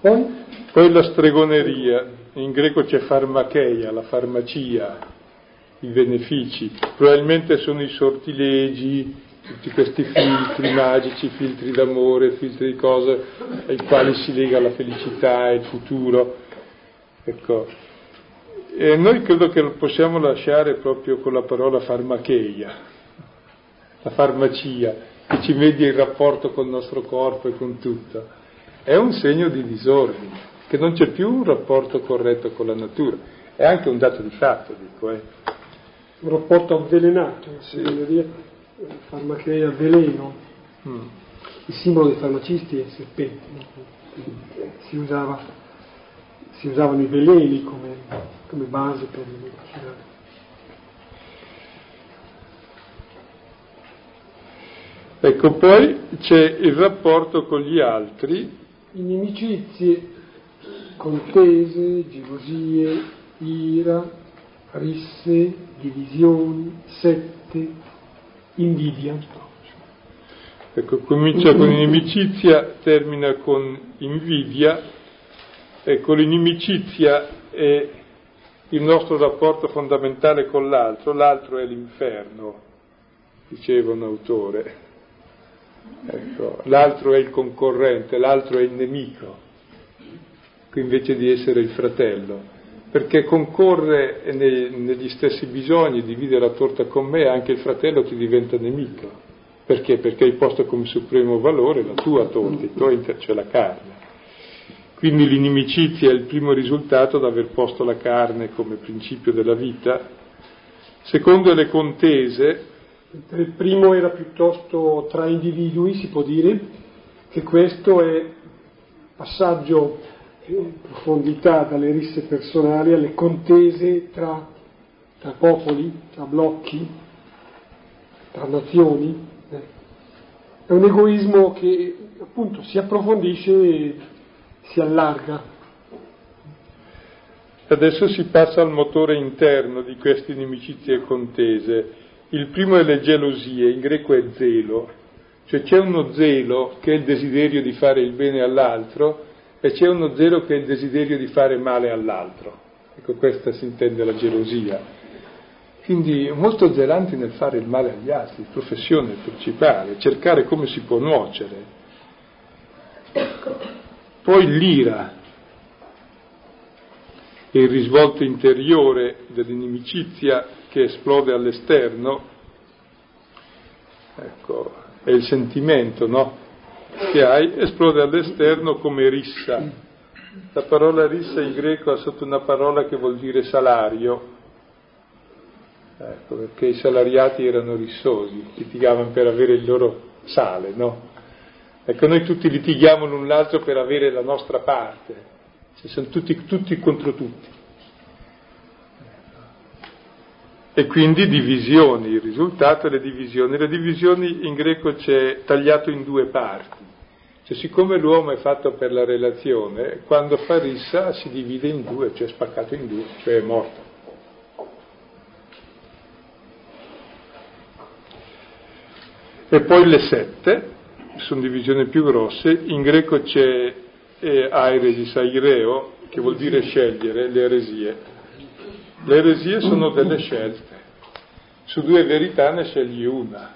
S1: Poi?
S2: Poi la stregoneria, in greco c'è farmacheia, la farmacia, i benefici, probabilmente sono i sortilegi, tutti questi filtri magici, filtri d'amore, filtri di cose ai quali si lega la felicità e il futuro. Ecco. E noi credo che lo possiamo lasciare proprio con la parola farmacheia, la farmacia, che ci media il rapporto con il nostro corpo e con tutto. È un segno di disordine, che non c'è più un rapporto corretto con la natura. È anche un dato di fatto, dico. Eh.
S1: Un rapporto avvelenato, sì. dire farmacheia veleno, mm. il simbolo dei farmacisti è il serpente, si, usava, si, usavano i veleni come, come base per le medicinali.
S2: Ecco, poi c'è il rapporto con gli altri.
S1: Inimicizie, contese, gelosie, ira, risse, divisioni, sette, invidia.
S2: Ecco, comincia con inimicizia, termina con invidia. Ecco, l'inimicizia è il nostro rapporto fondamentale con l'altro, l'altro è l'inferno, diceva un autore. Ecco, l'altro è il concorrente, l'altro è il nemico, invece di essere il fratello perché concorre nei, negli stessi bisogni, divide la torta con me, anche il fratello ti diventa nemico. Perché? Perché hai posto come supremo valore la tua torta, il tuo inter- cioè la carne. Quindi l'inimicizia è il primo risultato da aver posto la carne come principio della vita. Secondo le contese.
S1: Il primo era piuttosto tra individui, si può dire, che questo è passaggio in profondità dalle risse personali alle contese tra, tra popoli, tra blocchi, tra nazioni. Eh. È un egoismo che appunto si approfondisce e si allarga.
S2: Adesso si passa al motore interno di queste inimicizie e contese. Il primo è le gelosie, in greco è zelo, cioè c'è uno zelo che è il desiderio di fare il bene all'altro e c'è uno zelo che è il desiderio di fare male all'altro. Ecco, questa si intende la gelosia. Quindi molto zelanti nel fare il male agli altri, professione principale, cercare come si può nuocere. Poi l'ira. il risvolto interiore dell'inimicizia che esplode all'esterno, ecco, è il sentimento, no? Che hai, esplode all'esterno come rissa. La parola rissa in greco ha sotto una parola che vuol dire salario, ecco, perché i salariati erano rissosi, litigavano per avere il loro sale, no? Ecco, noi tutti litighiamo l'un l'altro per avere la nostra parte, cioè, sono tutti, tutti contro tutti. E quindi divisioni, il risultato è le divisioni. Le divisioni in greco c'è tagliato in due parti. Cioè, siccome l'uomo è fatto per la relazione, quando fa rissa si divide in due, cioè spaccato in due, cioè è morto. E poi le sette, sono divisioni più grosse, in greco c'è eh, airesis, aireo, che vuol dire scegliere, le eresie. Le eresie sono delle scelte, su due verità ne scegli una.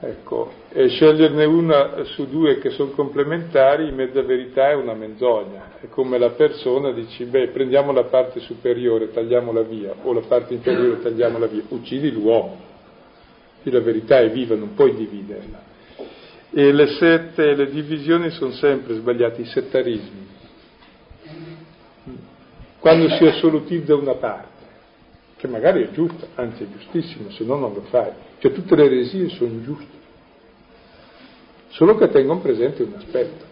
S2: Ecco, e sceglierne una su due che sono complementari, in mezza verità è una menzogna. È come la persona dici, beh, prendiamo la parte superiore, tagliamola via, o la parte inferiore, tagliamola via, uccidi l'uomo la verità è viva, non puoi dividerla. E le sette, le divisioni sono sempre sbagliate, i settarismi. Quando si assolutizza una parte, che magari è giusta, anzi è giustissima, se no non lo fai. Cioè tutte le eresie sono giuste, solo che tengono presente un aspetto.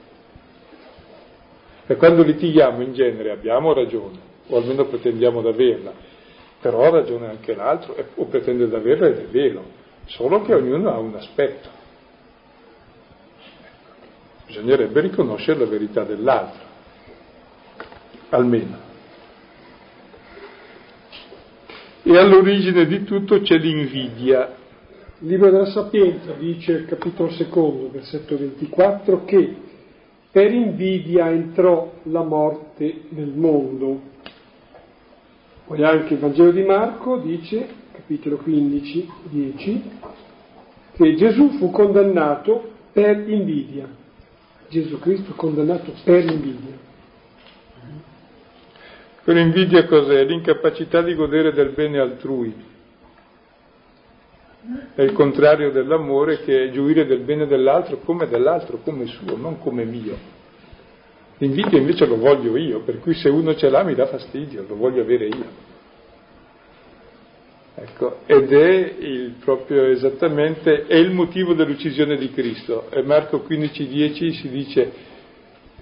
S2: E quando litighiamo in genere abbiamo ragione, o almeno pretendiamo di averla, però ha ragione anche l'altro, o pretende di averla ed è vero solo che ognuno ha un aspetto. Bisognerebbe riconoscere la verità dell'altro, almeno. E all'origine di tutto c'è l'invidia.
S1: Il libro della Sapienza dice, capitolo secondo, versetto 24, che per invidia entrò la morte nel mondo. Poi anche il Vangelo di Marco dice capitolo 15, 10, che Gesù fu condannato per invidia. Gesù Cristo condannato per invidia.
S2: Per invidia cos'è? L'incapacità di godere del bene altrui. È il contrario dell'amore che è gioire del bene dell'altro come dell'altro, come suo, non come mio. L'invidia invece lo voglio io, per cui se uno ce l'ha mi dà fastidio, lo voglio avere io. Ecco, ed è il, proprio esattamente è il motivo dell'uccisione di Cristo. E Marco 15,10 si dice: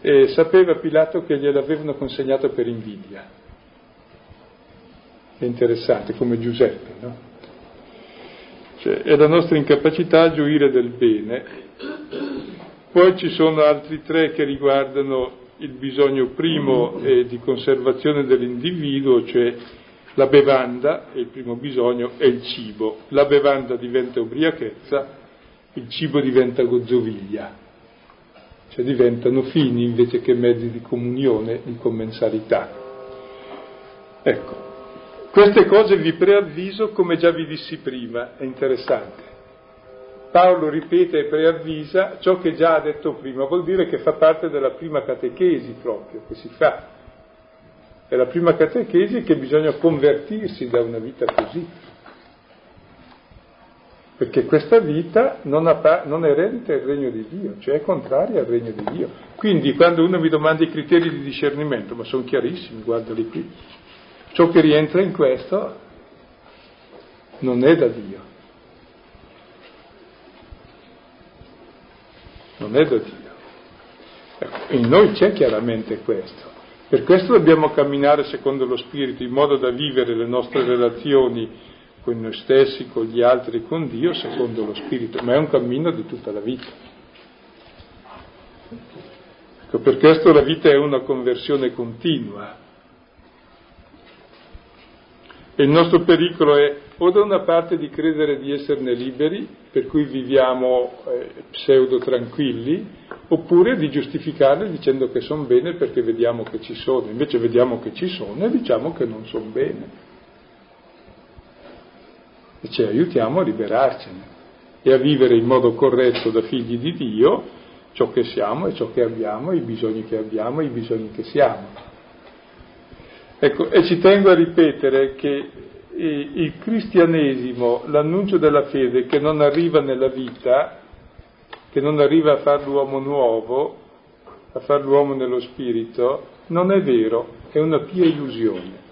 S2: eh, Sapeva Pilato che gliel'avevano consegnato per invidia. È interessante, come Giuseppe, no? Cioè, è la nostra incapacità a gioire del bene. Poi ci sono altri tre che riguardano il bisogno primo eh, di conservazione dell'individuo, cioè la bevanda, il primo bisogno, è il cibo. La bevanda diventa ubriachezza, il cibo diventa gozzoviglia, cioè diventano fini invece che mezzi di comunione, di commensalità. Ecco, queste cose vi preavviso come già vi dissi prima, è interessante. Paolo ripete e preavvisa ciò che già ha detto prima, vuol dire che fa parte della prima catechesi proprio che si fa è la prima catechesi che bisogna convertirsi da una vita così. Perché questa vita non, ha, non eredita il regno di Dio, cioè è contraria al regno di Dio. Quindi quando uno mi domanda i criteri di discernimento, ma sono chiarissimi, guardali qui, ciò che rientra in questo non è da Dio. Non è da Dio. Ecco, in noi c'è chiaramente questo. Per questo dobbiamo camminare secondo lo Spirito, in modo da vivere le nostre relazioni con noi stessi, con gli altri con Dio secondo lo Spirito, ma è un cammino di tutta la vita. Ecco, per questo la vita è una conversione continua. E il nostro pericolo è o da una parte di credere di esserne liberi, per cui viviamo eh, pseudo tranquilli, oppure di giustificarli dicendo che sono bene perché vediamo che ci sono, invece vediamo che ci sono e diciamo che non sono bene. E ci aiutiamo a liberarcene e a vivere in modo corretto da figli di Dio ciò che siamo e ciò che abbiamo, i bisogni che abbiamo e i bisogni che siamo. Ecco, e ci tengo a ripetere che il cristianesimo, l'annuncio della fede che non arriva nella vita, che non arriva a fare l'uomo nuovo, a fare l'uomo nello spirito, non è vero, è una pia illusione.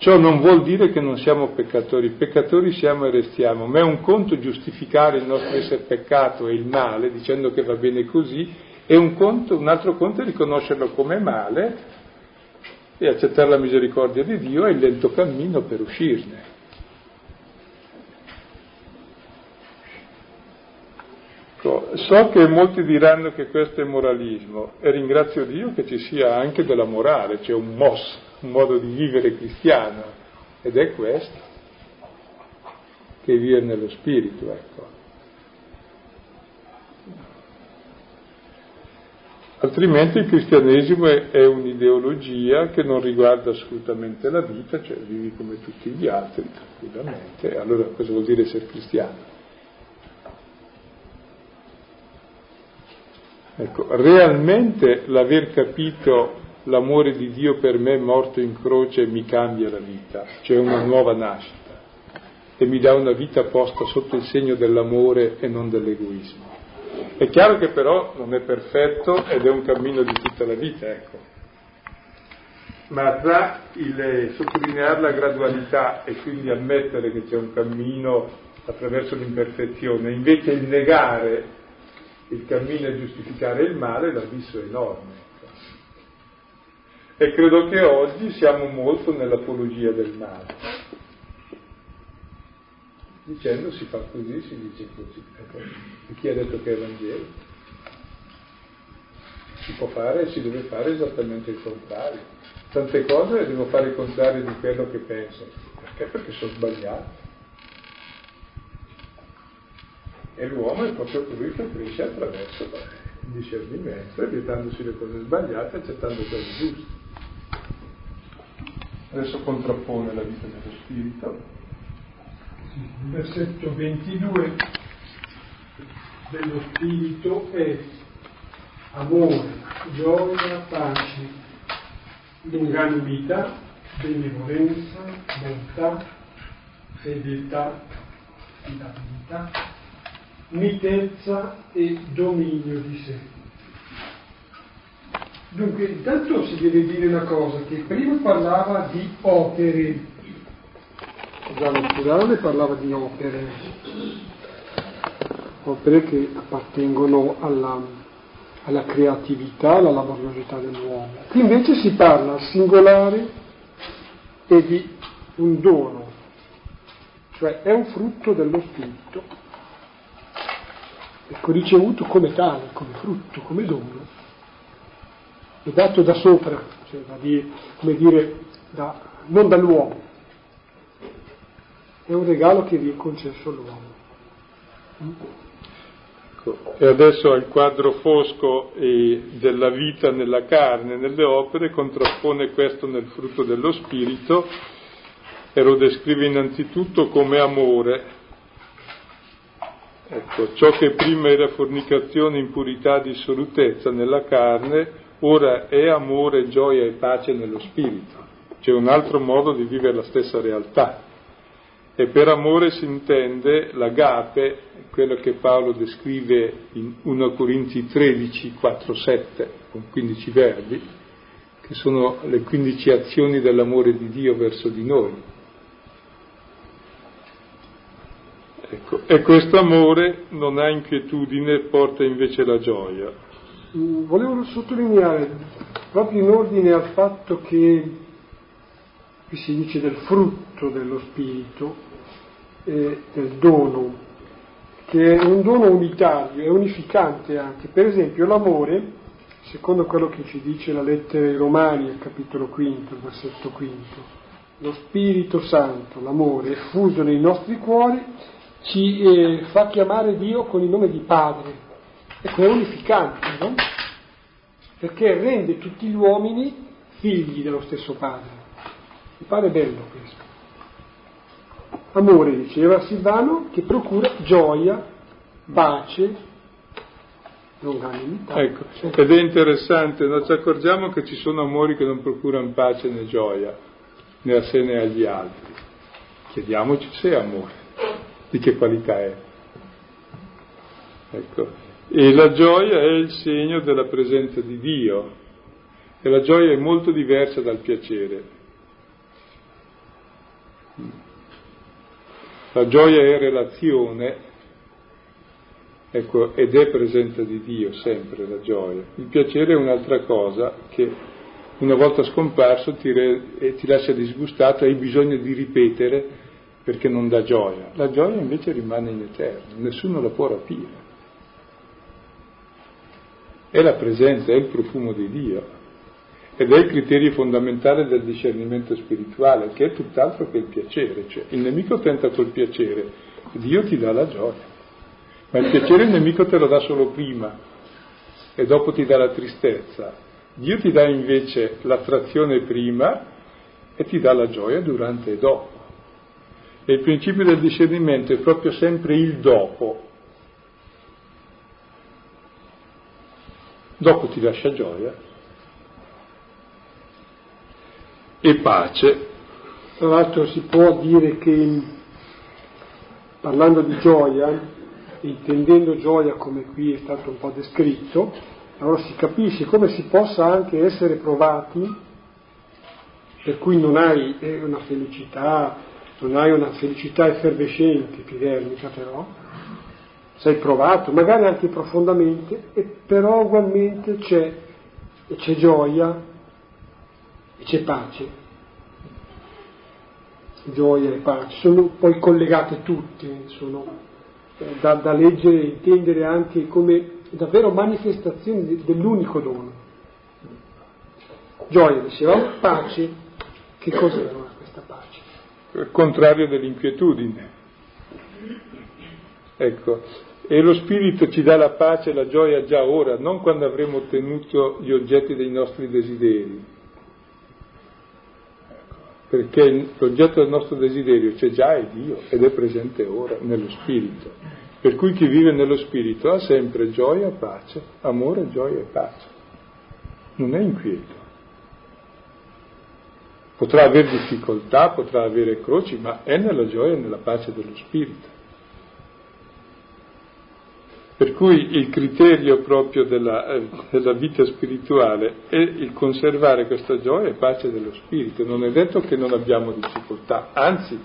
S2: Ciò non vuol dire che non siamo peccatori, peccatori siamo e restiamo, ma è un conto giustificare il nostro essere peccato e il male dicendo che va bene così, e un, conto, un altro conto è riconoscerlo come male e accettare la misericordia di Dio e il lento cammino per uscirne. Ecco, so che molti diranno che questo è moralismo e ringrazio Dio che ci sia anche della morale, c'è un mos, un modo di vivere cristiano ed è questo, che vive nello spirito, ecco. Altrimenti il cristianesimo è, è, un'ideologia che non riguarda assolutamente la vita, cioè vivi come tutti gli altri, tranquillamente. Allora cosa vuol dire essere cristiano? Ecco, realmente l'aver capito l'amore di Dio per me morto in croce mi cambia la vita, cioè una nuova nascita e mi dà una vita posta sotto il segno dell'amore e non dell'egoismo. È chiaro che però non è perfetto ed è un cammino di tutta la vita, ecco. Ma tra il sottolineare la gradualità e quindi ammettere che c'è un cammino attraverso l'imperfezione, invece il negare il cammino a giustificare il male, l'abisso è enorme. E credo che oggi siamo molto nell'apologia del male. Dicendo si fa così, si dice così. Ecco. E chi ha detto che è Vangelo? Si può fare e si deve fare esattamente il contrario. Tante cose devo fare il contrario di quello che penso. Perché? Perché sono sbagliato. E l'uomo è proprio colui che cresce attraverso il discernimento, evitandosì le cose sbagliate, accettando quelle giuste. Adesso contrappone la vita dello spirito.
S1: Versetto 22 dello spirito è amore, gioia, pace, longanimità, benevolenza, bontà, fedeltà, affidabilità mitezza e dominio di sé. Dunque, intanto si deve dire una cosa, che prima parlava di opere, nel plurale parlava di opere, opere che appartengono alla, alla creatività, alla laboriosità dell'uomo. Qui invece si parla al singolare e di un dono, cioè è un frutto dello spirito ecco, ricevuto come tale, come frutto, come dono, è dato da sopra, cioè da dire, come dire, da, non dall'uomo, è un regalo che vi è concesso all'uomo.
S2: Ecco, e adesso al quadro fosco della vita nella carne, nelle opere, contrappone questo nel frutto dello spirito. E lo descrive innanzitutto come amore, Ecco, ciò che prima era fornicazione, impurità, dissolutezza nella carne, ora è amore, gioia e pace nello spirito. C'è un altro modo di vivere la stessa realtà. E per amore si intende l'agape, quello che Paolo descrive in 1 Corinzi 13, 4, 7, con 15 verbi, che sono le 15 azioni dell'amore di Dio verso di noi. Ecco, e questo amore non ha inquietudine, porta invece la gioia.
S1: Mm, volevo sottolineare, proprio in ordine al fatto che qui si dice del frutto dello spirito, eh, del dono, che è un dono unitario, è unificante anche. Per esempio l'amore, secondo quello che ci dice la lettera ai Romani, al capitolo quinto, versetto quinto, lo Spirito Santo, l'amore, è fuso nei nostri cuori ci eh, fa chiamare Dio con il nome di Padre. Ecco, è unificante, no? Perché rende tutti gli uomini figli dello stesso Padre. Mi pare bello questo. Amore, diceva Silvano, che procura gioia, pace, Longanimità.
S2: Ecco, ed è interessante, noi ci accorgiamo che ci sono amori che non procurano pace né gioia, né a sé né agli altri. Chiediamoci se è amore, di che qualità è. Ecco. E la gioia è il segno della presenza di Dio, e la gioia è molto diversa dal piacere. La gioia è relazione, ecco, ed è presenza di Dio sempre la gioia. Il piacere è un'altra cosa che una volta scomparso ti, re, ti lascia disgustato, hai bisogno di ripetere perché non dà gioia. La gioia invece rimane in eterno, nessuno la può rapire. È la presenza, è il profumo di Dio. Ed è il criterio fondamentale del discernimento spirituale, che è tutt'altro che il piacere. Cioè, il nemico tenta col piacere, Dio ti dà la gioia. Ma il piacere il nemico te lo dà solo prima e dopo ti dà la tristezza. Dio ti dà invece l'attrazione prima e ti dà la gioia durante e dopo. E il principio del discernimento è proprio sempre il dopo. Dopo ti lascia gioia e pace.
S1: Tra l'altro si può dire che parlando di gioia, intendendo gioia come qui è stato un po' descritto, allora si capisce come si possa anche essere provati, per cui non hai una felicità, non hai una felicità effervescente, epidermica però, sei provato, magari anche profondamente, e però ugualmente c'è, c'è gioia, e c'è pace. Gioia e pace, sono poi collegate tutte, sono eh, da, da leggere e intendere anche come davvero manifestazioni dell'unico dono. Gioia, dicevamo, pace, che cos'è allora questa pace?
S2: Il contrario dell'inquietudine. Ecco, e lo Spirito ci dà la pace e la gioia già ora, non quando avremo ottenuto gli oggetti dei nostri desideri perché l'oggetto del nostro desiderio c'è già è Dio ed è presente ora nello Spirito. Per cui chi vive nello Spirito ha sempre gioia, pace, amore, gioia e pace. Non è inquieto. Potrà avere difficoltà, potrà avere croci, ma è nella gioia e nella pace dello Spirito. Per cui il criterio proprio della, eh, della, vita spirituale è il conservare questa gioia e pace dello spirito. Non è detto che non abbiamo difficoltà, anzi,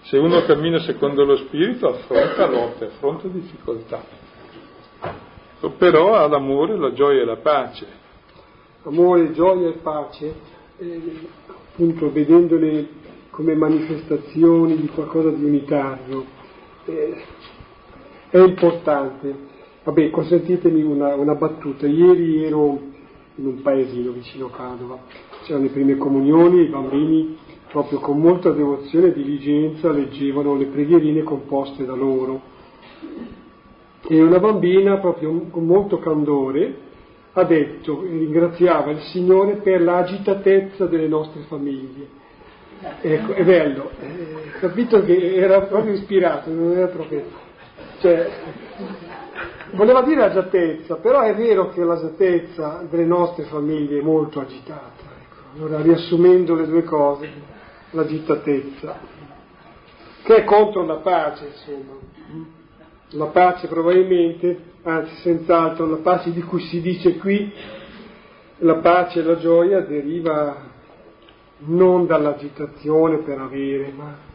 S2: se uno cammina secondo lo spirito affronta lotte, affronta difficoltà. Però ha l'amore, la gioia e la pace.
S1: Amore, gioia e pace, eh, appunto vedendole come manifestazioni di qualcosa di unitario, eh, è importante Vabbè, consentitemi una, una, battuta. Ieri ero in un paesino vicino a Padova, c'erano le prime comunioni, i bambini proprio con molta devozione e diligenza leggevano le preghierine composte da loro. E una bambina, proprio con molto candore, ha detto ringraziava il Signore per l'agitatezza delle nostre famiglie. Ecco, è bello, eh, capito che era proprio ispirato, non era proprio... Cioè, voleva dire agiatezza, però è vero che l'agiatezza delle nostre famiglie è molto agitata. Ecco. Allora, riassumendo le due cose, l'agitatezza, che è contro la pace, insomma. La pace probabilmente, anzi senz'altro, la pace di cui si dice qui, la pace e la gioia deriva non dall'agitazione per avere, ma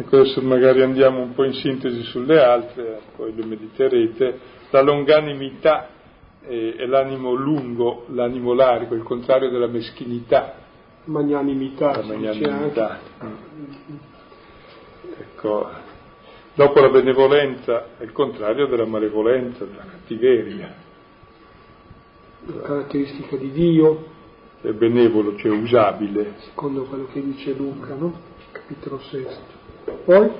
S2: Ecco, adesso magari andiamo un po' in sintesi sulle altre, poi le mediterete. La longanimità è, l'animo lungo, l'animo largo, il contrario della meschinità.
S1: Magnanimità.
S2: La magnanimità. Ecco, dopo la benevolenza è il contrario della malevolenza, della cattiveria.
S1: La caratteristica di Dio.
S2: È benevolo, cioè usabile.
S1: Secondo quello che dice Luca, no? Capitolo sesto. Poi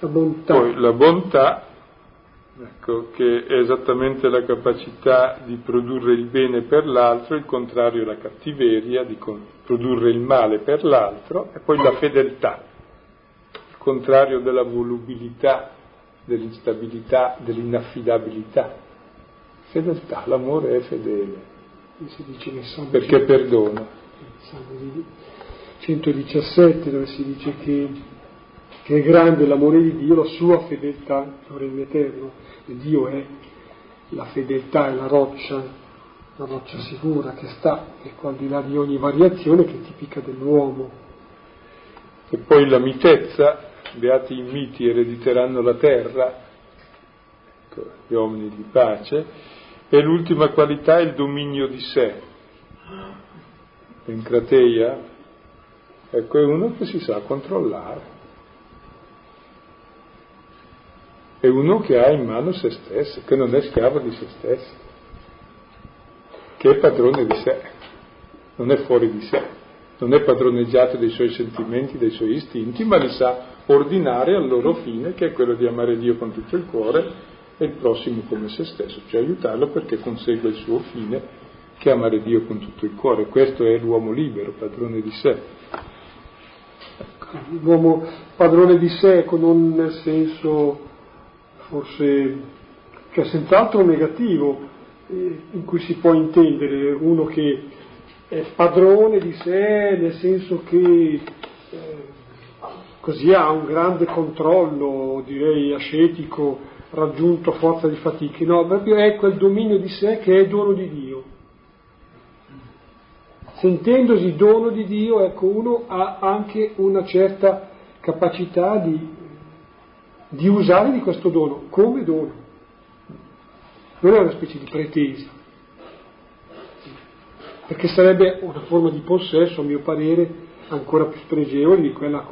S1: la bontà.
S2: Poi la bontà, ecco, che è esattamente la capacità di produrre il bene per l'altro, il contrario è la cattiveria, di produrre il male per l'altro, e poi la fedeltà, il contrario della volubilità, dell'instabilità, dell'inaffidabilità. Fedeltà, l'amore è fedele. Perché perdona.
S1: Salmo 117 dove si dice che, che, è grande l'amore di Dio, la sua fedeltà è regno eterno. E Dio è la fedeltà, è la roccia, la roccia sicura che sta, ecco, al di là di ogni variazione che è tipica dell'uomo.
S2: E poi la mitezza, beati i miti erediteranno la terra, ecco, gli uomini di pace, e l'ultima qualità è il dominio di sé. Encrateia, ecco, è uno che si sa controllare. È uno che ha in mano se stesso, che non è schiavo di se stesso, che è padrone di sé, non è fuori di sé, non è padroneggiato dei suoi sentimenti, dei suoi istinti, ma li sa ordinare al loro fine, che è quello di amare Dio con tutto il cuore e il prossimo come se stesso, cioè aiutarlo perché consegua il suo fine che è amare Dio con tutto il cuore. Questo è l'uomo libero, padrone di sé.
S1: L'uomo padrone di sé, con un senso forse, cioè senz'altro negativo, eh, in cui si può intendere uno che è padrone di sé nel senso che eh, così ha un grande controllo, direi ascetico, raggiunto a forza di fatiche, no, proprio è quel dominio di sé che è dono di Dio. Sentendosi dono di Dio, ecco, uno ha anche una certa capacità di, di usare di questo dono come dono. Non è una specie di pretesa, perché sarebbe una forma di possesso, a mio parere, ancora più spregevole di quella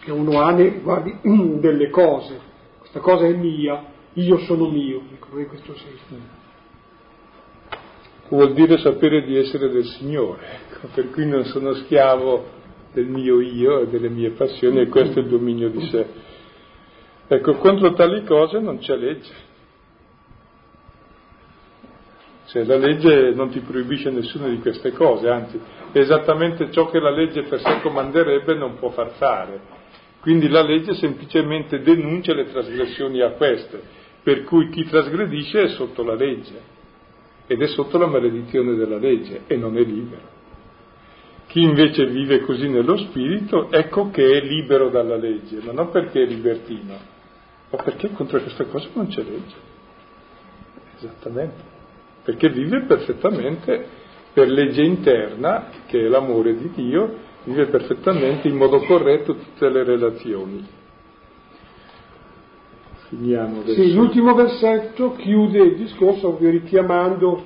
S1: che uno ha nei riguardi delle cose la cosa è mia, io sono mio, ecco, in questo senso.
S2: Vuol dire sapere di essere del Signore, ecco, per cui non sono schiavo del mio io e delle mie passioni e questo è il dominio di sé. Ecco, contro tali cose non c'è legge. Cioè la legge non ti proibisce nessuna di queste cose, anzi, esattamente ciò che la legge per sé comanderebbe non può far fare. Quindi la legge semplicemente denuncia le trasgressioni a queste, per cui chi trasgredisce è sotto la legge ed è sotto la maledizione della legge e non è libero. Chi invece vive così nello spirito, ecco che è libero dalla legge, ma non perché è libertino, ma perché contro questa cosa non c'è legge. Esattamente, perché vive perfettamente per legge interna, che è l'amore di Dio, vive perfettamente in modo corretto tutte le relazioni. Finiamo.
S1: Sì, l'ultimo versetto chiude il discorso richiamando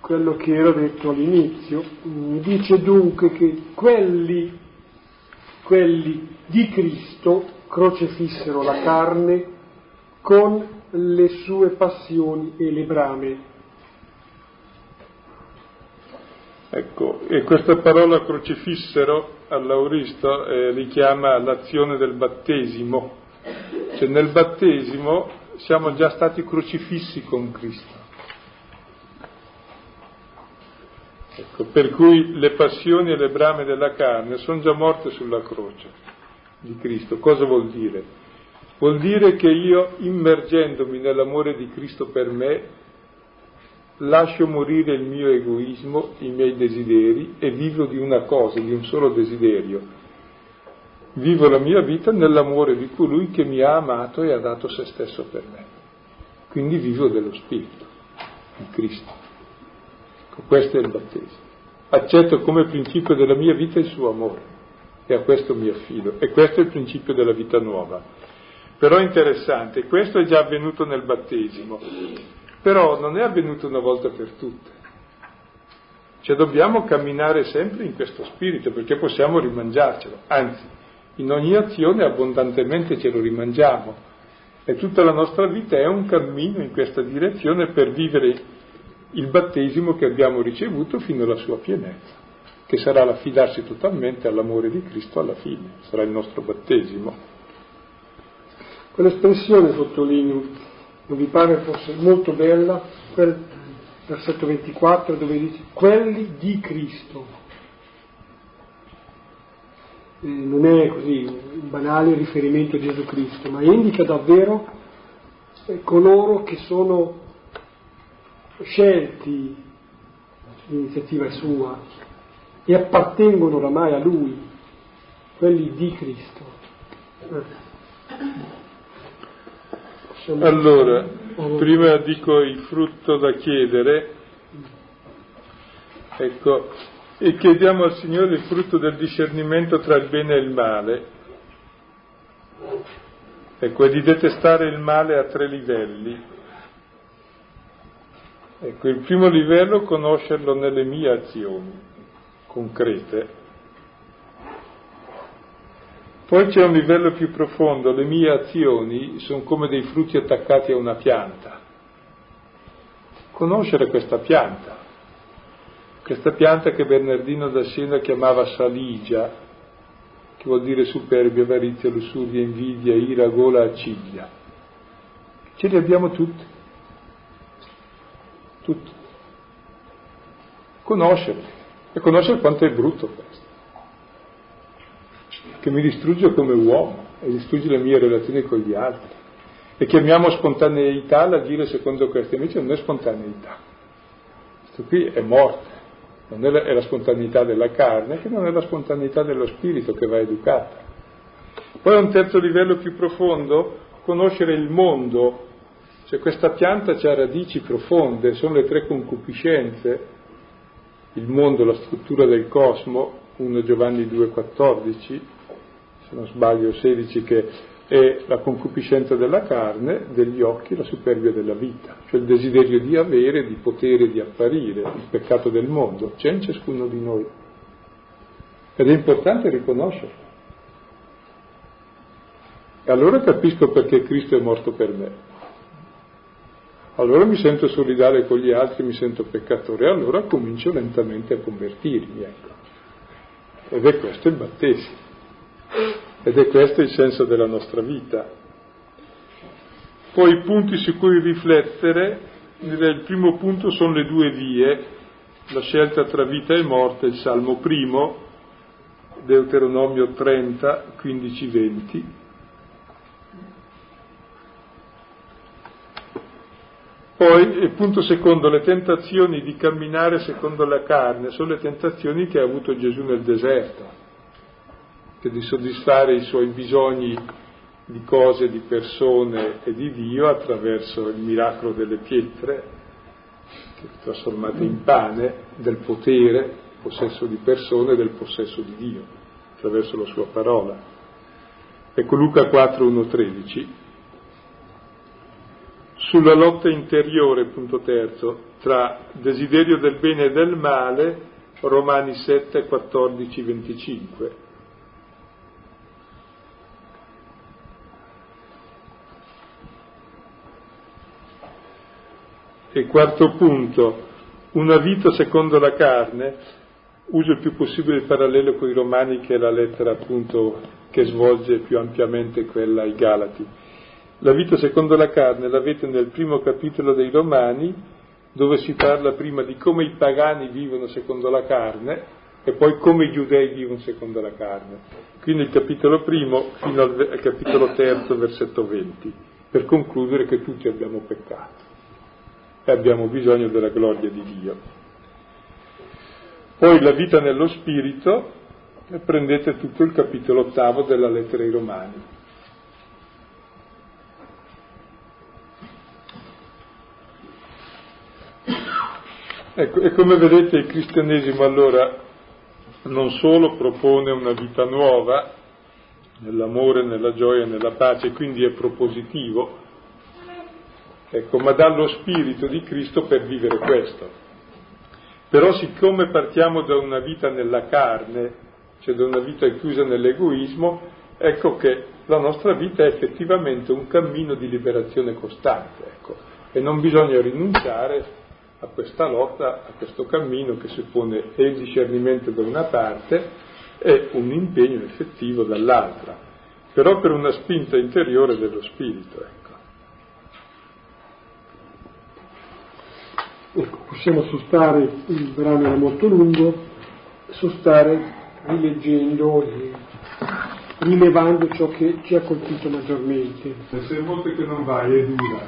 S1: quello che era detto all'inizio. Dice dunque che quelli, quelli di Cristo crocefissero la carne con le sue passioni e le brame.
S2: Ecco, e questa parola crocifissero all'Auristo eh, richiama l'azione del battesimo, cioè nel battesimo siamo già stati crocifissi con Cristo. Ecco, per cui le passioni e le brame della carne sono già morte sulla croce di Cristo. Cosa vuol dire? Vuol dire che io, immergendomi nell'amore di Cristo per me, lascio morire il mio egoismo, i miei desideri e vivo di una cosa, di un solo desiderio. Vivo la mia vita nell'amore di colui che mi ha amato e ha dato se stesso per me. Quindi vivo dello Spirito, in Cristo. Ecco, questo è il battesimo. Accetto come principio della mia vita il suo amore e a questo mi affido. E questo è il principio della vita nuova. Però è interessante, questo è già avvenuto nel battesimo. Però non è avvenuto una volta per tutte. Cioè dobbiamo camminare sempre in questo spirito perché possiamo rimangiarcelo, anzi, in ogni azione abbondantemente ce lo rimangiamo. E tutta la nostra vita è un cammino in questa direzione per vivere il battesimo che abbiamo ricevuto fino alla sua pienezza, che sarà l'affidarsi totalmente all'amore di Cristo alla fine, sarà il nostro battesimo.
S1: Quell'espressione sottolineo non vi pare fosse molto bella quel versetto 24 dove dice quelli di Cristo. eh, non è così un banale riferimento a Gesù Cristo, ma indica davvero eh, coloro che sono scelti, l'iniziativa è sua, e appartengono oramai a Lui, quelli di Cristo.
S2: Allora, prima dico il frutto da chiedere, ecco, e chiediamo al Signore il frutto del discernimento tra il bene e il male. Ecco, e di detestare il male a tre livelli. Ecco, il primo livello è conoscerlo nelle mie azioni concrete. Poi c'è un livello più profondo, le mie azioni sono come dei frutti attaccati a una pianta. Conoscere questa pianta, questa pianta che Bernardino da Siena chiamava saligia, che vuol dire superbia, avarizia, lussuria, invidia, ira, gola, aciglia. Ce li abbiamo tutti, tutti. Conoscerli e conoscere quanto è brutto questo che mi distrugge come uomo e distrugge le mie relazioni con gli altri. E chiamiamo spontaneità l'agire secondo questo, invece non è spontaneità. Questo qui è morte, non è la, è la spontaneità della carne, che non è la spontaneità dello spirito che va educata. Poi a un terzo livello più profondo, conoscere il mondo, cioè questa pianta ha radici profonde, sono le tre concupiscenze, il mondo, la struttura del cosmo, 1 Giovanni 2,14, se non sbaglio 16, che è la concupiscenza della carne, degli occhi, la superbia della vita, cioè il desiderio di avere, di potere, di apparire, il peccato del mondo, c'è in ciascuno di noi. Ed è importante riconoscerlo. E allora capisco perché Cristo è morto per me. Allora mi sento solidale con gli altri, mi sento peccatore, allora comincio lentamente a convertirmi, ecco. Ed è questo il battesimo. Ed è questo il senso della nostra vita. Poi i punti su cui riflettere, il primo punto sono le due vie, la scelta tra vita e morte, il Salmo primo, Deuteronomio 30, 15, 20. Poi punto secondo, le tentazioni di camminare secondo la carne sono le tentazioni che ha avuto Gesù nel deserto che di soddisfare i suoi bisogni di cose, di persone e di Dio attraverso il miracolo delle pietre, trasformate in pane, del potere, possesso di persone e del possesso di Dio, attraverso la sua parola. Ecco Luca 4, 1, 13. Sulla lotta interiore, punto terzo, tra desiderio del bene e del male, Romani 7, 14, 25. E quarto punto, una vita secondo la carne, uso il più possibile il parallelo con i Romani che è la lettera appunto che svolge più ampiamente quella ai Galati. La vita secondo la carne l'avete nel primo capitolo dei Romani, dove si parla prima di come i pagani vivono secondo la carne e poi come i giudei vivono secondo la carne. Quindi il capitolo primo fino al capitolo terzo, versetto 20, per concludere che tutti abbiamo peccato e abbiamo bisogno della gloria di Dio. Poi la vita nello spirito, prendete tutto il capitolo ottavo della lettera ai Romani. Ecco, e come vedete il cristianesimo allora non solo propone una vita nuova, nell'amore, nella gioia, nella pace, quindi è propositivo, ecco, ma dallo Spirito di Cristo per vivere questo. Però siccome partiamo da una vita nella carne, cioè da una vita chiusa nell'egoismo, ecco che la nostra vita è effettivamente un cammino di liberazione costante, ecco, e non bisogna rinunciare a questa lotta, a questo cammino che suppone e il discernimento da una parte e un impegno effettivo dall'altra, però per una spinta interiore dello spirito. Ecco.
S1: Ecco, possiamo sostare, il brano era molto lungo, sostare rileggendo le, rilevando ciò che ci ha colpito maggiormente.
S2: Se è molto che non vai è dura,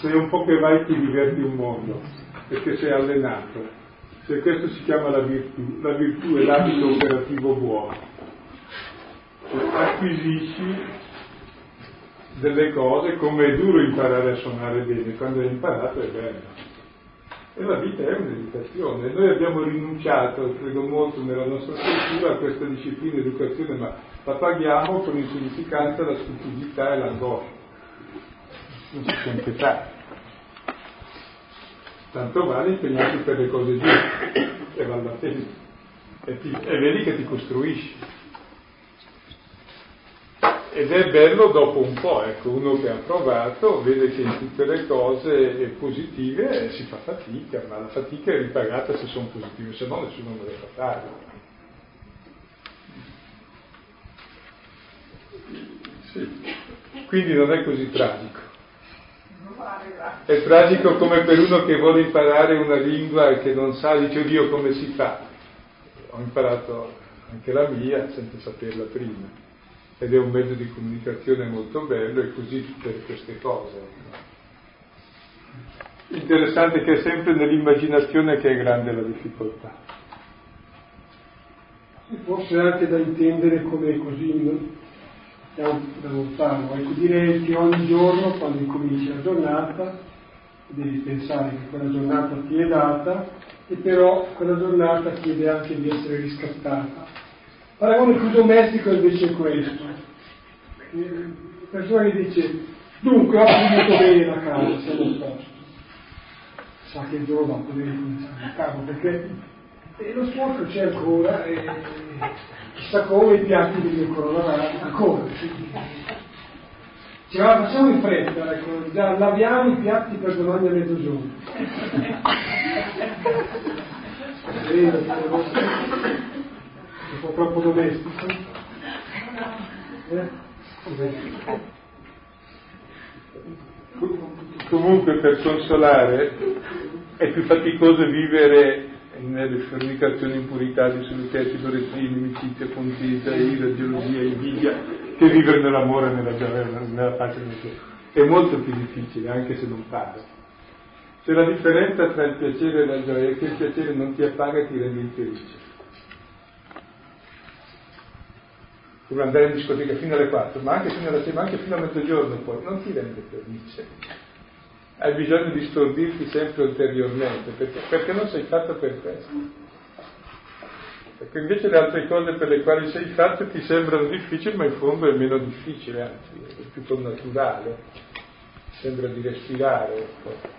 S2: se è un po' che vai ti diverti un mondo, perché sei allenato. Se questo si chiama la virtù, la virtù è l'abito operativo buono. Acquisisci delle cose come è duro imparare a suonare bene, quando hai imparato è bello. E la vita è un'educazione. Noi abbiamo rinunciato, credo molto nella nostra cultura, a questa disciplina di educazione, ma la paghiamo con insignificanza, la stupidità e l'angoscia. Non si sente fare. Tanto vale impegnarsi per le cose giuste e vale la pena. E, ti, e vedi che ti costruisci. Ed è bello dopo un po', ecco, uno che ha provato vede che in tutte le cose positive si fa fatica, ma la fatica è ripagata se sono positive, se no nessuno me le fa fare. Sì. Quindi non è così tragico. È tragico come per uno che vuole imparare una lingua e che non sa, dice Dio come si fa. Ho imparato anche la mia senza saperla prima ed è un mezzo di comunicazione molto bello e così per queste cose. Interessante che è sempre nell'immaginazione che è grande la difficoltà.
S1: Forse anche da intendere come così da, da lontano, ecco direi che ogni giorno quando incominci la giornata devi pensare che quella giornata ti è data e però quella giornata chiede anche di essere riscattata paragone più domestico invece è questo. La persona che dice, dunque ho finito bene la casa, siamo a posto. Sa che il giorno dopo deve cominciare il capo, perché lo sporco c'è ancora e chissà come i piatti devi ancora lavare, ancora. Ci la facciamo in fretta, ecco, già laviamo i piatti per domani a mezzogiorno. Un po' troppo domestico? Eh?
S2: Comunque per consolare è più faticoso vivere nelle fornicazioni impurità, dissoluzioni, dorettini, inimicizia, contesa, ira, gelosia, invidia, che vivere nell'amore e nella gioia, nella pace. È molto più difficile, anche se non pare. C'è la differenza tra il piacere e la gioia che il piacere non ti appaga e ti rende infelice. come andare in discoteca fino alle 4, ma anche fino alla ma anche fino a mezzogiorno poi, non ti rende felice. Hai bisogno di stordirti sempre ulteriormente, perché, perché non sei fatto per questo. Perché invece le altre cose per le quali sei fatto ti sembrano difficili, ma in fondo è meno difficile, anzi, è più connaturale, sembra di respirare. Ecco.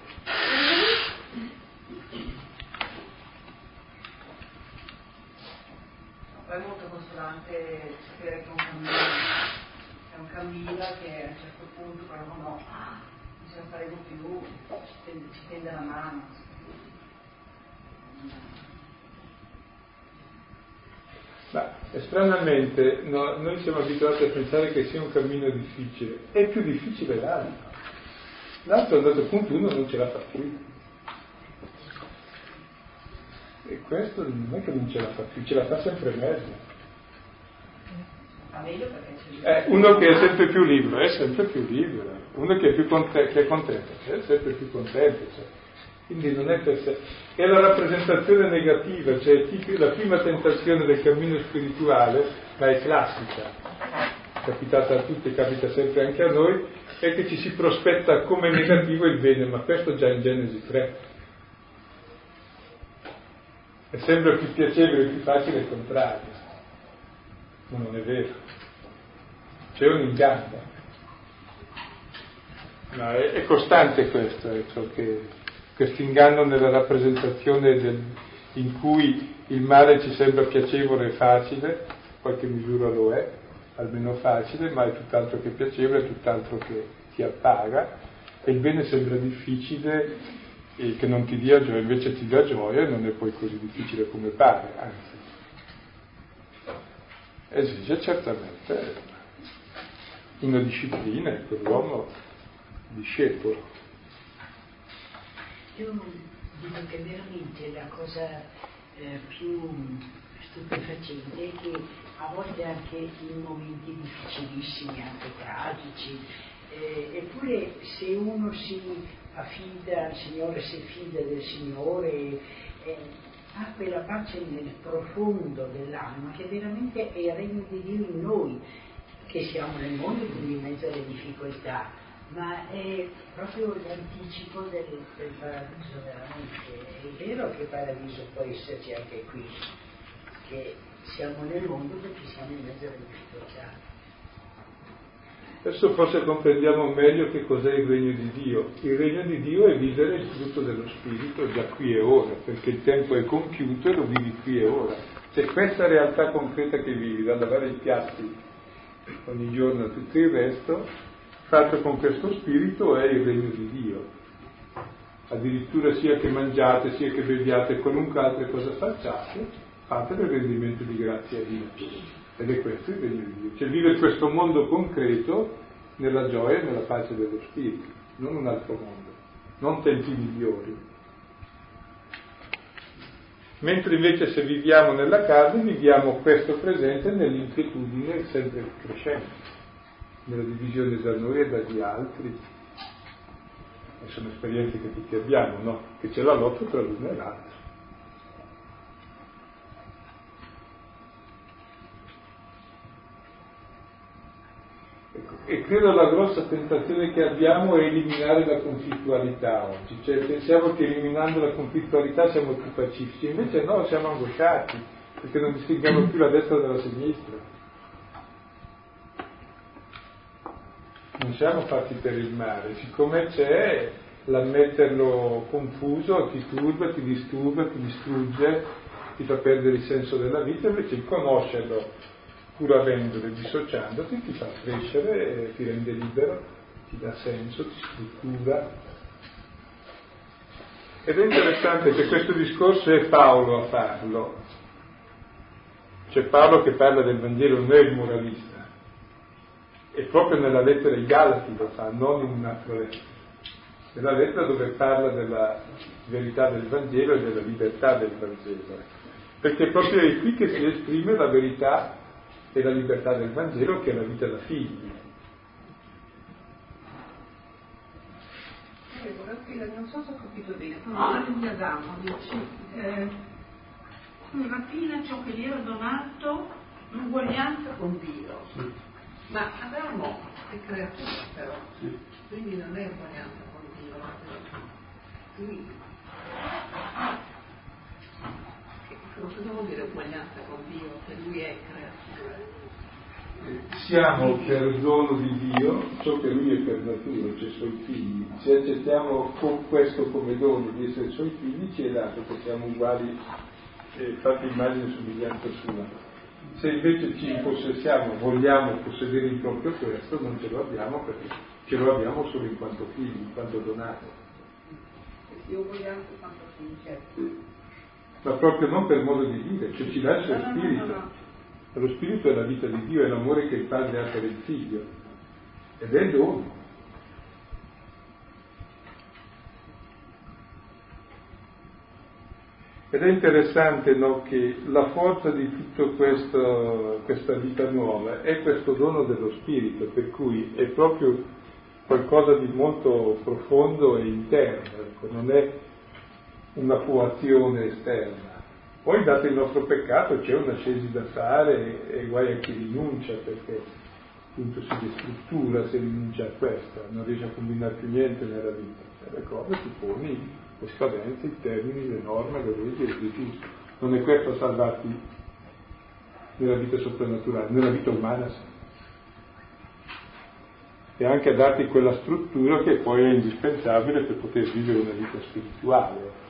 S3: Poi è molto consolante sapere che un cammino è un cammino che a un certo punto però no, ce la faremo più, ci tende la mano.
S2: Ma stranamente no, noi siamo abituati a pensare che sia un cammino difficile, è più difficile l'altro. L'altro a un dato punto uno non ce la fa più. E questo non è che non ce la fa più, ce la fa sempre meglio. Eh, uno che è sempre più libero è sempre più libero, uno che è, più conte- che è contento è sempre più contento. Cioè. Quindi non è per sé. È la rappresentazione negativa, cioè la prima tentazione del cammino spirituale, ma è classica, capitata a tutti, capita sempre anche a noi, è che ci si prospetta come negativo il bene, ma questo già in Genesi 3 è sempre più piacevole e più facile il contrario. Ma non è vero. C'è un inganno. No, è, è, costante questo, ecco, questo inganno nella rappresentazione del, in cui il male ci sembra piacevole e facile, in qualche misura lo è, almeno facile, ma è tutt'altro che piacevole, è tutt'altro che ti appaga, e il bene sembra difficile e che non ti dia gioia, invece ti dà gioia e non è poi così difficile come pare, anzi. Esige certamente una disciplina per l'uomo discepolo.
S4: Io dico che veramente la cosa eh, più stupefacente è che a volte anche in momenti difficilissimi, anche tragici, eh, eppure se uno si affida al Signore, si fida del Signore, eh, ha quella pace nel profondo dell'anima che veramente è il regno di Dio in noi, che siamo nel mondo, quindi in mezzo alle difficoltà, ma è proprio l'anticipo del, del paradiso veramente. È vero che il paradiso può esserci anche qui, che siamo nel mondo perché siamo in mezzo alle difficoltà.
S2: Adesso forse comprendiamo meglio che cos'è il regno di Dio. Il regno di Dio è vivere il frutto dello Spirito già qui e ora, perché il tempo è compiuto e lo vivi qui e ora. C'è questa realtà concreta che vivi, da lavare i piatti ogni giorno e tutto il resto, fatto con questo spirito è il regno di Dio. Addirittura sia che mangiate, sia che beviate, qualunque altra cosa facciate, fate il rendimento di grazia a Dio. Ed è questo il regno di Dio, cioè vive questo mondo concreto nella gioia e nella pace dello Spirito, non un altro mondo, non tempi migliori. Mentre invece se viviamo nella carne viviamo questo presente nell'inquietudine sempre crescente, nella divisione da noi e dagli altri. E sono esperienze che tutti abbiamo, no? Che c'è la lotta tra l'uno e l'altro. E credo la grossa tentazione che abbiamo è eliminare la conflittualità oggi, cioè pensiamo che eliminando la conflittualità siamo più pacifici, invece no, siamo angosciati, perché non distinguiamo più la destra dalla sinistra. Non siamo fatti per il male, siccome c'è l'ammetterlo confuso ti turba, ti disturba, ti distrugge, ti fa perdere il senso della vita, invece il conoscerlo pur avendole, dissociandoti, ti fa crescere, ti rende libero, ti dà senso, ti struttura. Ed è interessante che questo discorso è Paolo a farlo. C'è Paolo che parla del Vangelo, non è il moralista. E proprio nella lettera ai Galati lo fa, non in un'altra lettera. Nella lettera dove parla della verità del Vangelo e della libertà del Vangelo. Perché proprio è qui che si esprime la verità e la libertà del Vangelo che è la vita da figli.
S3: Non so se ho capito bene, quando di Adamo dice, eh, alla fine ciò che gli era donato l'uguaglianza con Dio. Ma Adamo è creatura però, quindi non è uguaglianza con Dio. Quindi, cosa vuol dire uguaglianza con Dio se lui è creatura?
S2: siamo per dono di Dio ciò che Lui è per natura, cioè i Suoi figli. Se accettiamo con questo come dono di essere Suoi figli, ci è dato che siamo uguali, eh, fatti immagine e somiglianza sua. Se invece ci impossessiamo, vogliamo possedere in proprio questo, non ce lo abbiamo perché ce lo abbiamo solo in quanto figli, in quanto donato.
S3: Io voglio anche quanto figli, certo.
S2: Ma proprio non per modo di dire, cioè ci dà il suo spirito. No, no, no, lo spirito è la vita di Dio, è l'amore che il padre ha per il figlio. Ed è il dono. Ed è interessante no, che la forza di tutta questa vita nuova è questo dono dello Spirito, per cui è proprio qualcosa di molto profondo e interno, ecco, non è una coazione esterna. Poi dato il nostro peccato c'è una scesi da fare e guai a chi rinuncia perché appunto si destruttura se rinuncia a questa, non riesce a combinare più niente nella vita. Cioè, le cose ti poni le scadenze, i termini, le norme, le leggi e dici non è questo a salvarti nella vita soprannaturale, nella vita umana sì. E anche a darti quella struttura che poi è indispensabile per poter vivere una vita spirituale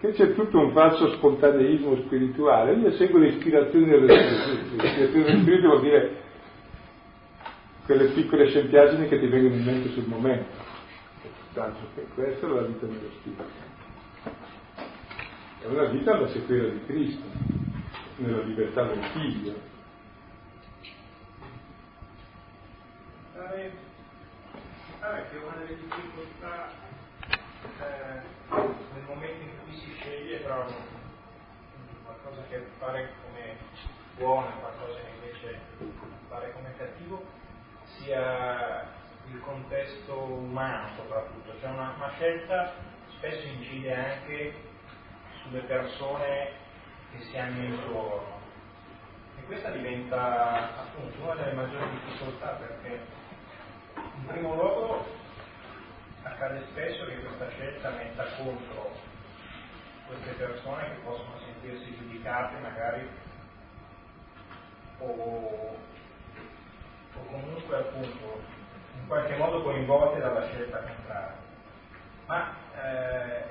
S2: che c'è tutto un falso spontaneismo spirituale. Io seguo le ispirazioni dello Spirito. L'ispirazione dello Spirito vuol dire quelle piccole scempiaggini che ti vengono in mente sul momento. Tanto che questa è la vita dello Spirito. È una vita alla sequela di Cristo, nella libertà del figlio.
S5: Pare, pare che una delle difficoltà eh, nel momento in cui si sceglie tra qualcosa che appare come buono e qualcosa che invece appare come cattivo, sia il contesto umano soprattutto, cioè una, una scelta spesso incide anche sulle persone che si hanno intorno. E questa diventa appunto una delle maggiori difficoltà perché in primo luogo accade spesso che questa scelta metta contro queste persone che possono sentirsi giudicate magari o, o comunque appunto in qualche modo coinvolte dalla scelta contraria. Ma eh,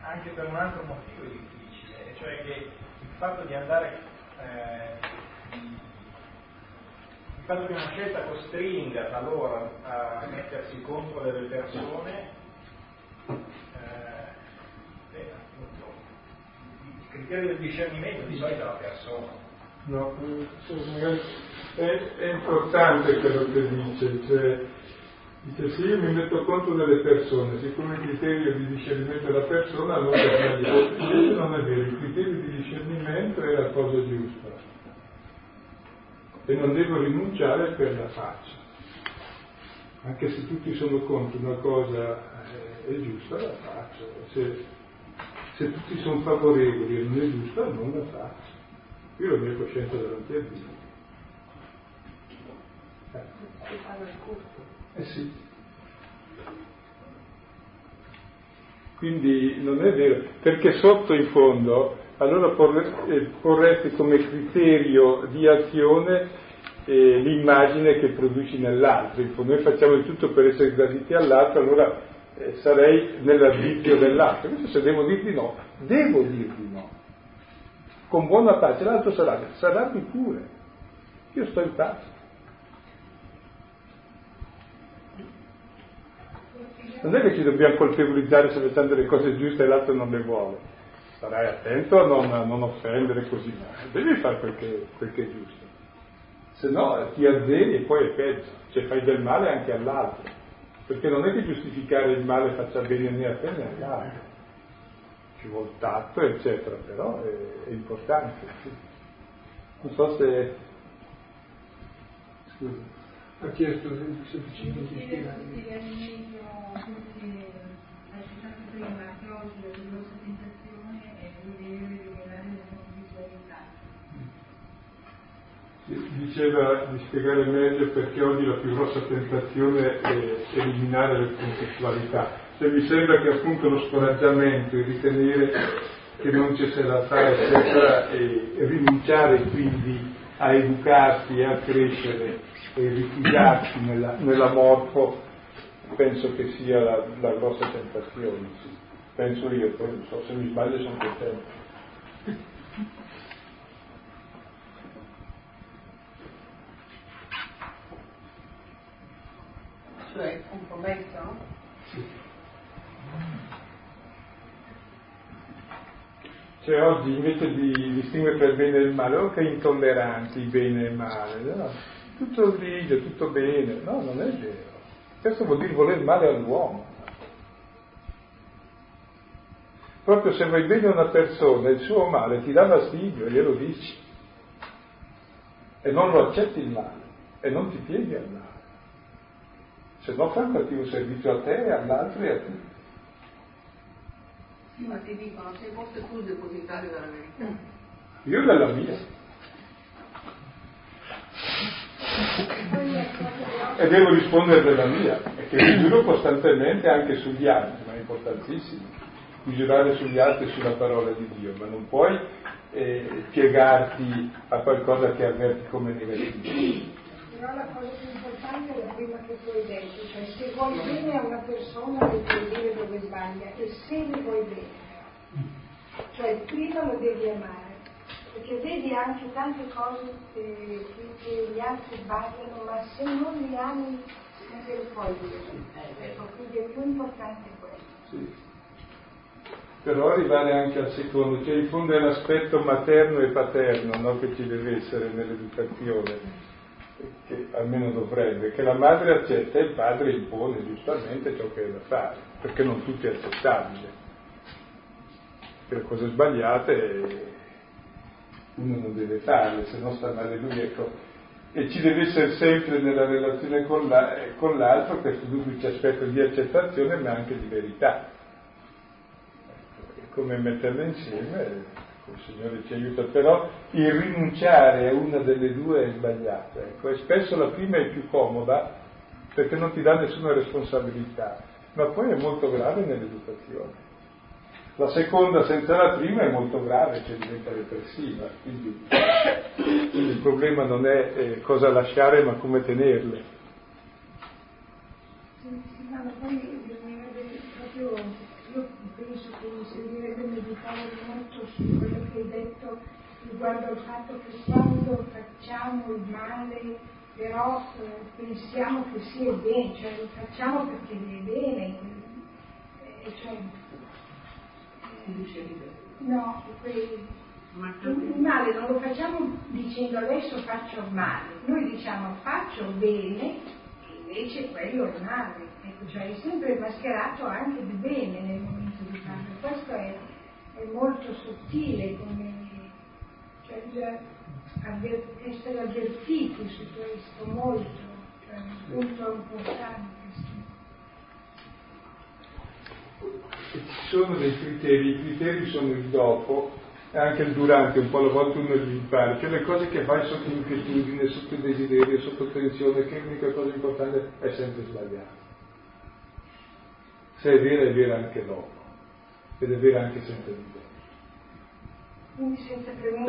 S5: anche per un altro motivo è difficile, cioè che il fatto di andare eh, il fatto che una scelta costringa talora a mettersi contro delle persone, eh, beh, appunto, il criterio del discernimento di solito è la persona.
S2: No, è, è importante quello che dice, cioè, dice se io mi metto contro delle persone, siccome il criterio di discernimento è la persona, allora è sbagliato. Invece non è vero, il criterio di discernimento è la cosa giusta e non devo rinunciare per la faccia. Anche se tutti sono contro una cosa eh, è giusta, la faccio. Se, se tutti sono favorevoli e non è giusta, non la faccio. Io ho la mia coscienza davanti a Dio. Eh. Eh sì. Quindi non è vero, perché sotto in fondo allora eh, porresti come criterio di azione eh, l'immagine che produci nell'altro. Noi facciamo di tutto per essere graditi all'altro, allora eh, sarei nell'arbitrio dell'altro. Invece se devo dirti no, devo dirti no. Con buona pace, l'altro sarà, sarà pure. Io sto in pace. Non è che ci dobbiamo colpevolizzare facciamo delle cose giuste e l'altro non le vuole. Starai attento a non, a non offendere così, devi fare quel che, quel che è giusto, se no ti azzeri e poi è peggio, cioè fai del male anche all'altro, perché non è che giustificare il male faccia bene né a te né agli altri, ci vuole tatto eccetera, però è, è importante. Non so se...
S1: Scusa. Ha chiesto semplicemente di spiegare.
S3: tentazione
S2: Diceva di spiegare meglio perché oggi la più grossa tentazione è eliminare le conflittualità. Cioè, mi sembra che appunto lo scoraggiamento, il ritenere che non ci sia da fare, eccetera, e rinunciare quindi a educarsi e a crescere e rifugiarsi nella, nella morte, penso che sia la, la grossa tentazione. Sì. Penso io, poi non so se mi sbaglio sono contento.
S3: Cioè il compromesso? Sì.
S2: Cioè oggi invece di distinguere tra il bene e il male, oh che intolleranti bene e male, no? Tutto grigio, tutto bene, no, non è vero. Questo vuol dire voler male all'uomo. Proprio se vuoi bene a una persona, il suo male ti dà fastidio, glielo dici. E non lo accetti il male, e non ti pieghi al male. Se no fa un servizio a te, all'altro e a tutti.
S3: Sì, ma ti dicono, sei forse tu il depositario della verità.
S2: Io della mia. E devo rispondere della mia, e che mi giuro costantemente anche sugli altri, ma è importantissimo misurare sugli altri e sulla parola di Dio, ma non puoi eh, piegarti a qualcosa che avverti come negativo.
S6: Però la cosa più importante è la prima che tu hai detto, cioè se vuoi bene a una persona puoi dire dove sbaglia e se le vuoi bene, cioè prima lo devi amare, perché vedi anche tante cose che, che gli altri sbagliano, ma se non li ami non te le puoi dire. Ecco, quindi è più importante questo.
S2: Sì però arrivare anche al secondo, cioè in fondo è l'aspetto materno e paterno no, che ci deve essere nell'educazione, che almeno dovrebbe, che la madre accetta e il padre impone giustamente ciò che è da fare, perché non tutto è accettabile. Per cose sbagliate uno non deve farle, se no sta male lui, ecco. E ci deve essere sempre nella relazione con, la, con l'altro questo duplice aspetto di accettazione ma anche di verità. Ecco, come metterle insieme il Signore ci aiuta, però il rinunciare a una delle due è sbagliato, ecco, e spesso la prima è più comoda perché non ti dà nessuna responsabilità, ma poi è molto grave nell'educazione. La seconda senza la prima è molto grave, cioè diventa repressiva, quindi, quindi il problema non è eh, cosa lasciare ma come tenerle.
S6: Sì, ma poi bisognerebbe proprio, io penso che servirebbe meditare molto su quello che hai detto riguardo al fatto che quando facciamo il male però eh, pensiamo che sia bene, cioè lo facciamo perché è bene, eh, cioè, No, quei, il male non lo facciamo dicendo adesso faccio male, noi diciamo faccio bene e invece quello è male, ecco, cioè è sempre mascherato anche di bene nel momento di farlo. Questo è, è molto sottile come cioè, bisogna avver- essere avvertiti su questo molto, cioè un punto importante.
S2: Ci sono dei criteri, i criteri sono il dopo e anche il durante, un po' alla volta uno li impara, cioè le cose che fai sotto inquietudine, sotto desiderio, sotto tensione, che l'unica cosa importante è sempre sbagliata. Se è vera è vera anche dopo, ed è vera anche sempre di dopo.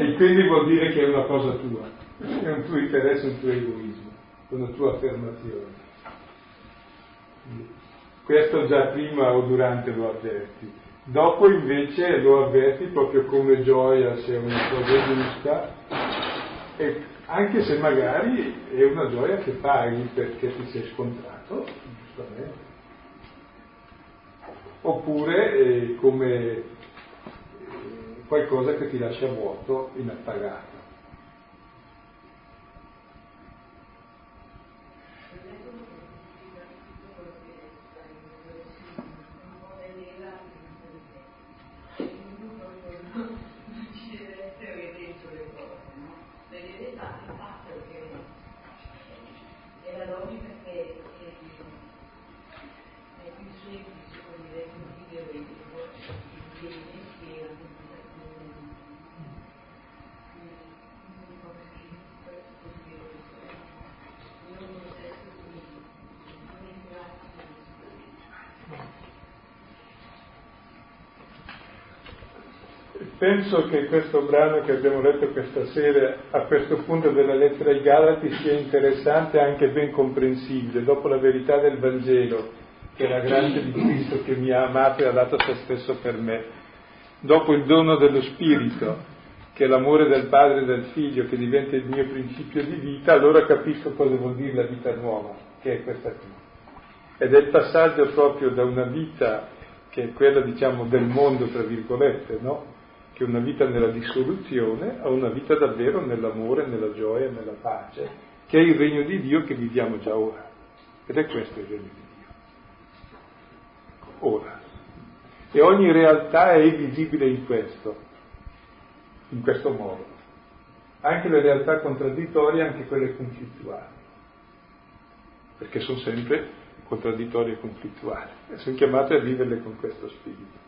S2: E quindi vuol dire che è una cosa tua, è un tuo interesse, un tuo egoismo, una tua affermazione. Questo già prima o durante lo avverti. Dopo invece lo avverti proprio come gioia se è una cosa giusta, e anche se magari è una gioia che paghi perché ti sei scontrato, giustamente. Oppure è come eh, qualcosa che ti lascia vuoto, inappagato. Penso che questo brano che abbiamo letto questa sera, a questo punto della lettera ai Galati, sia interessante e anche ben comprensibile, dopo la verità del Vangelo, che è la grazia di Cristo che mi ha amato e ha dato se stesso per me, dopo il dono dello Spirito, che è l'amore del Padre e del Figlio, che diventa il mio principio di vita, allora capisco cosa vuol dire la vita nuova, che è questa qui. Ed è il passaggio proprio da una vita che è quella, diciamo, del mondo, tra virgolette, no? Che una vita nella dissoluzione a una vita davvero nell'amore, nella gioia, nella pace, che è il regno di Dio che viviamo già ora. Ed è questo il regno di Dio. Ora. E ogni realtà è visibile in questo, in questo modo. Anche le realtà contraddittorie, anche quelle conflittuali. Perché sono sempre contraddittorie e conflittuali. E sono chiamate a viverle con questo spirito.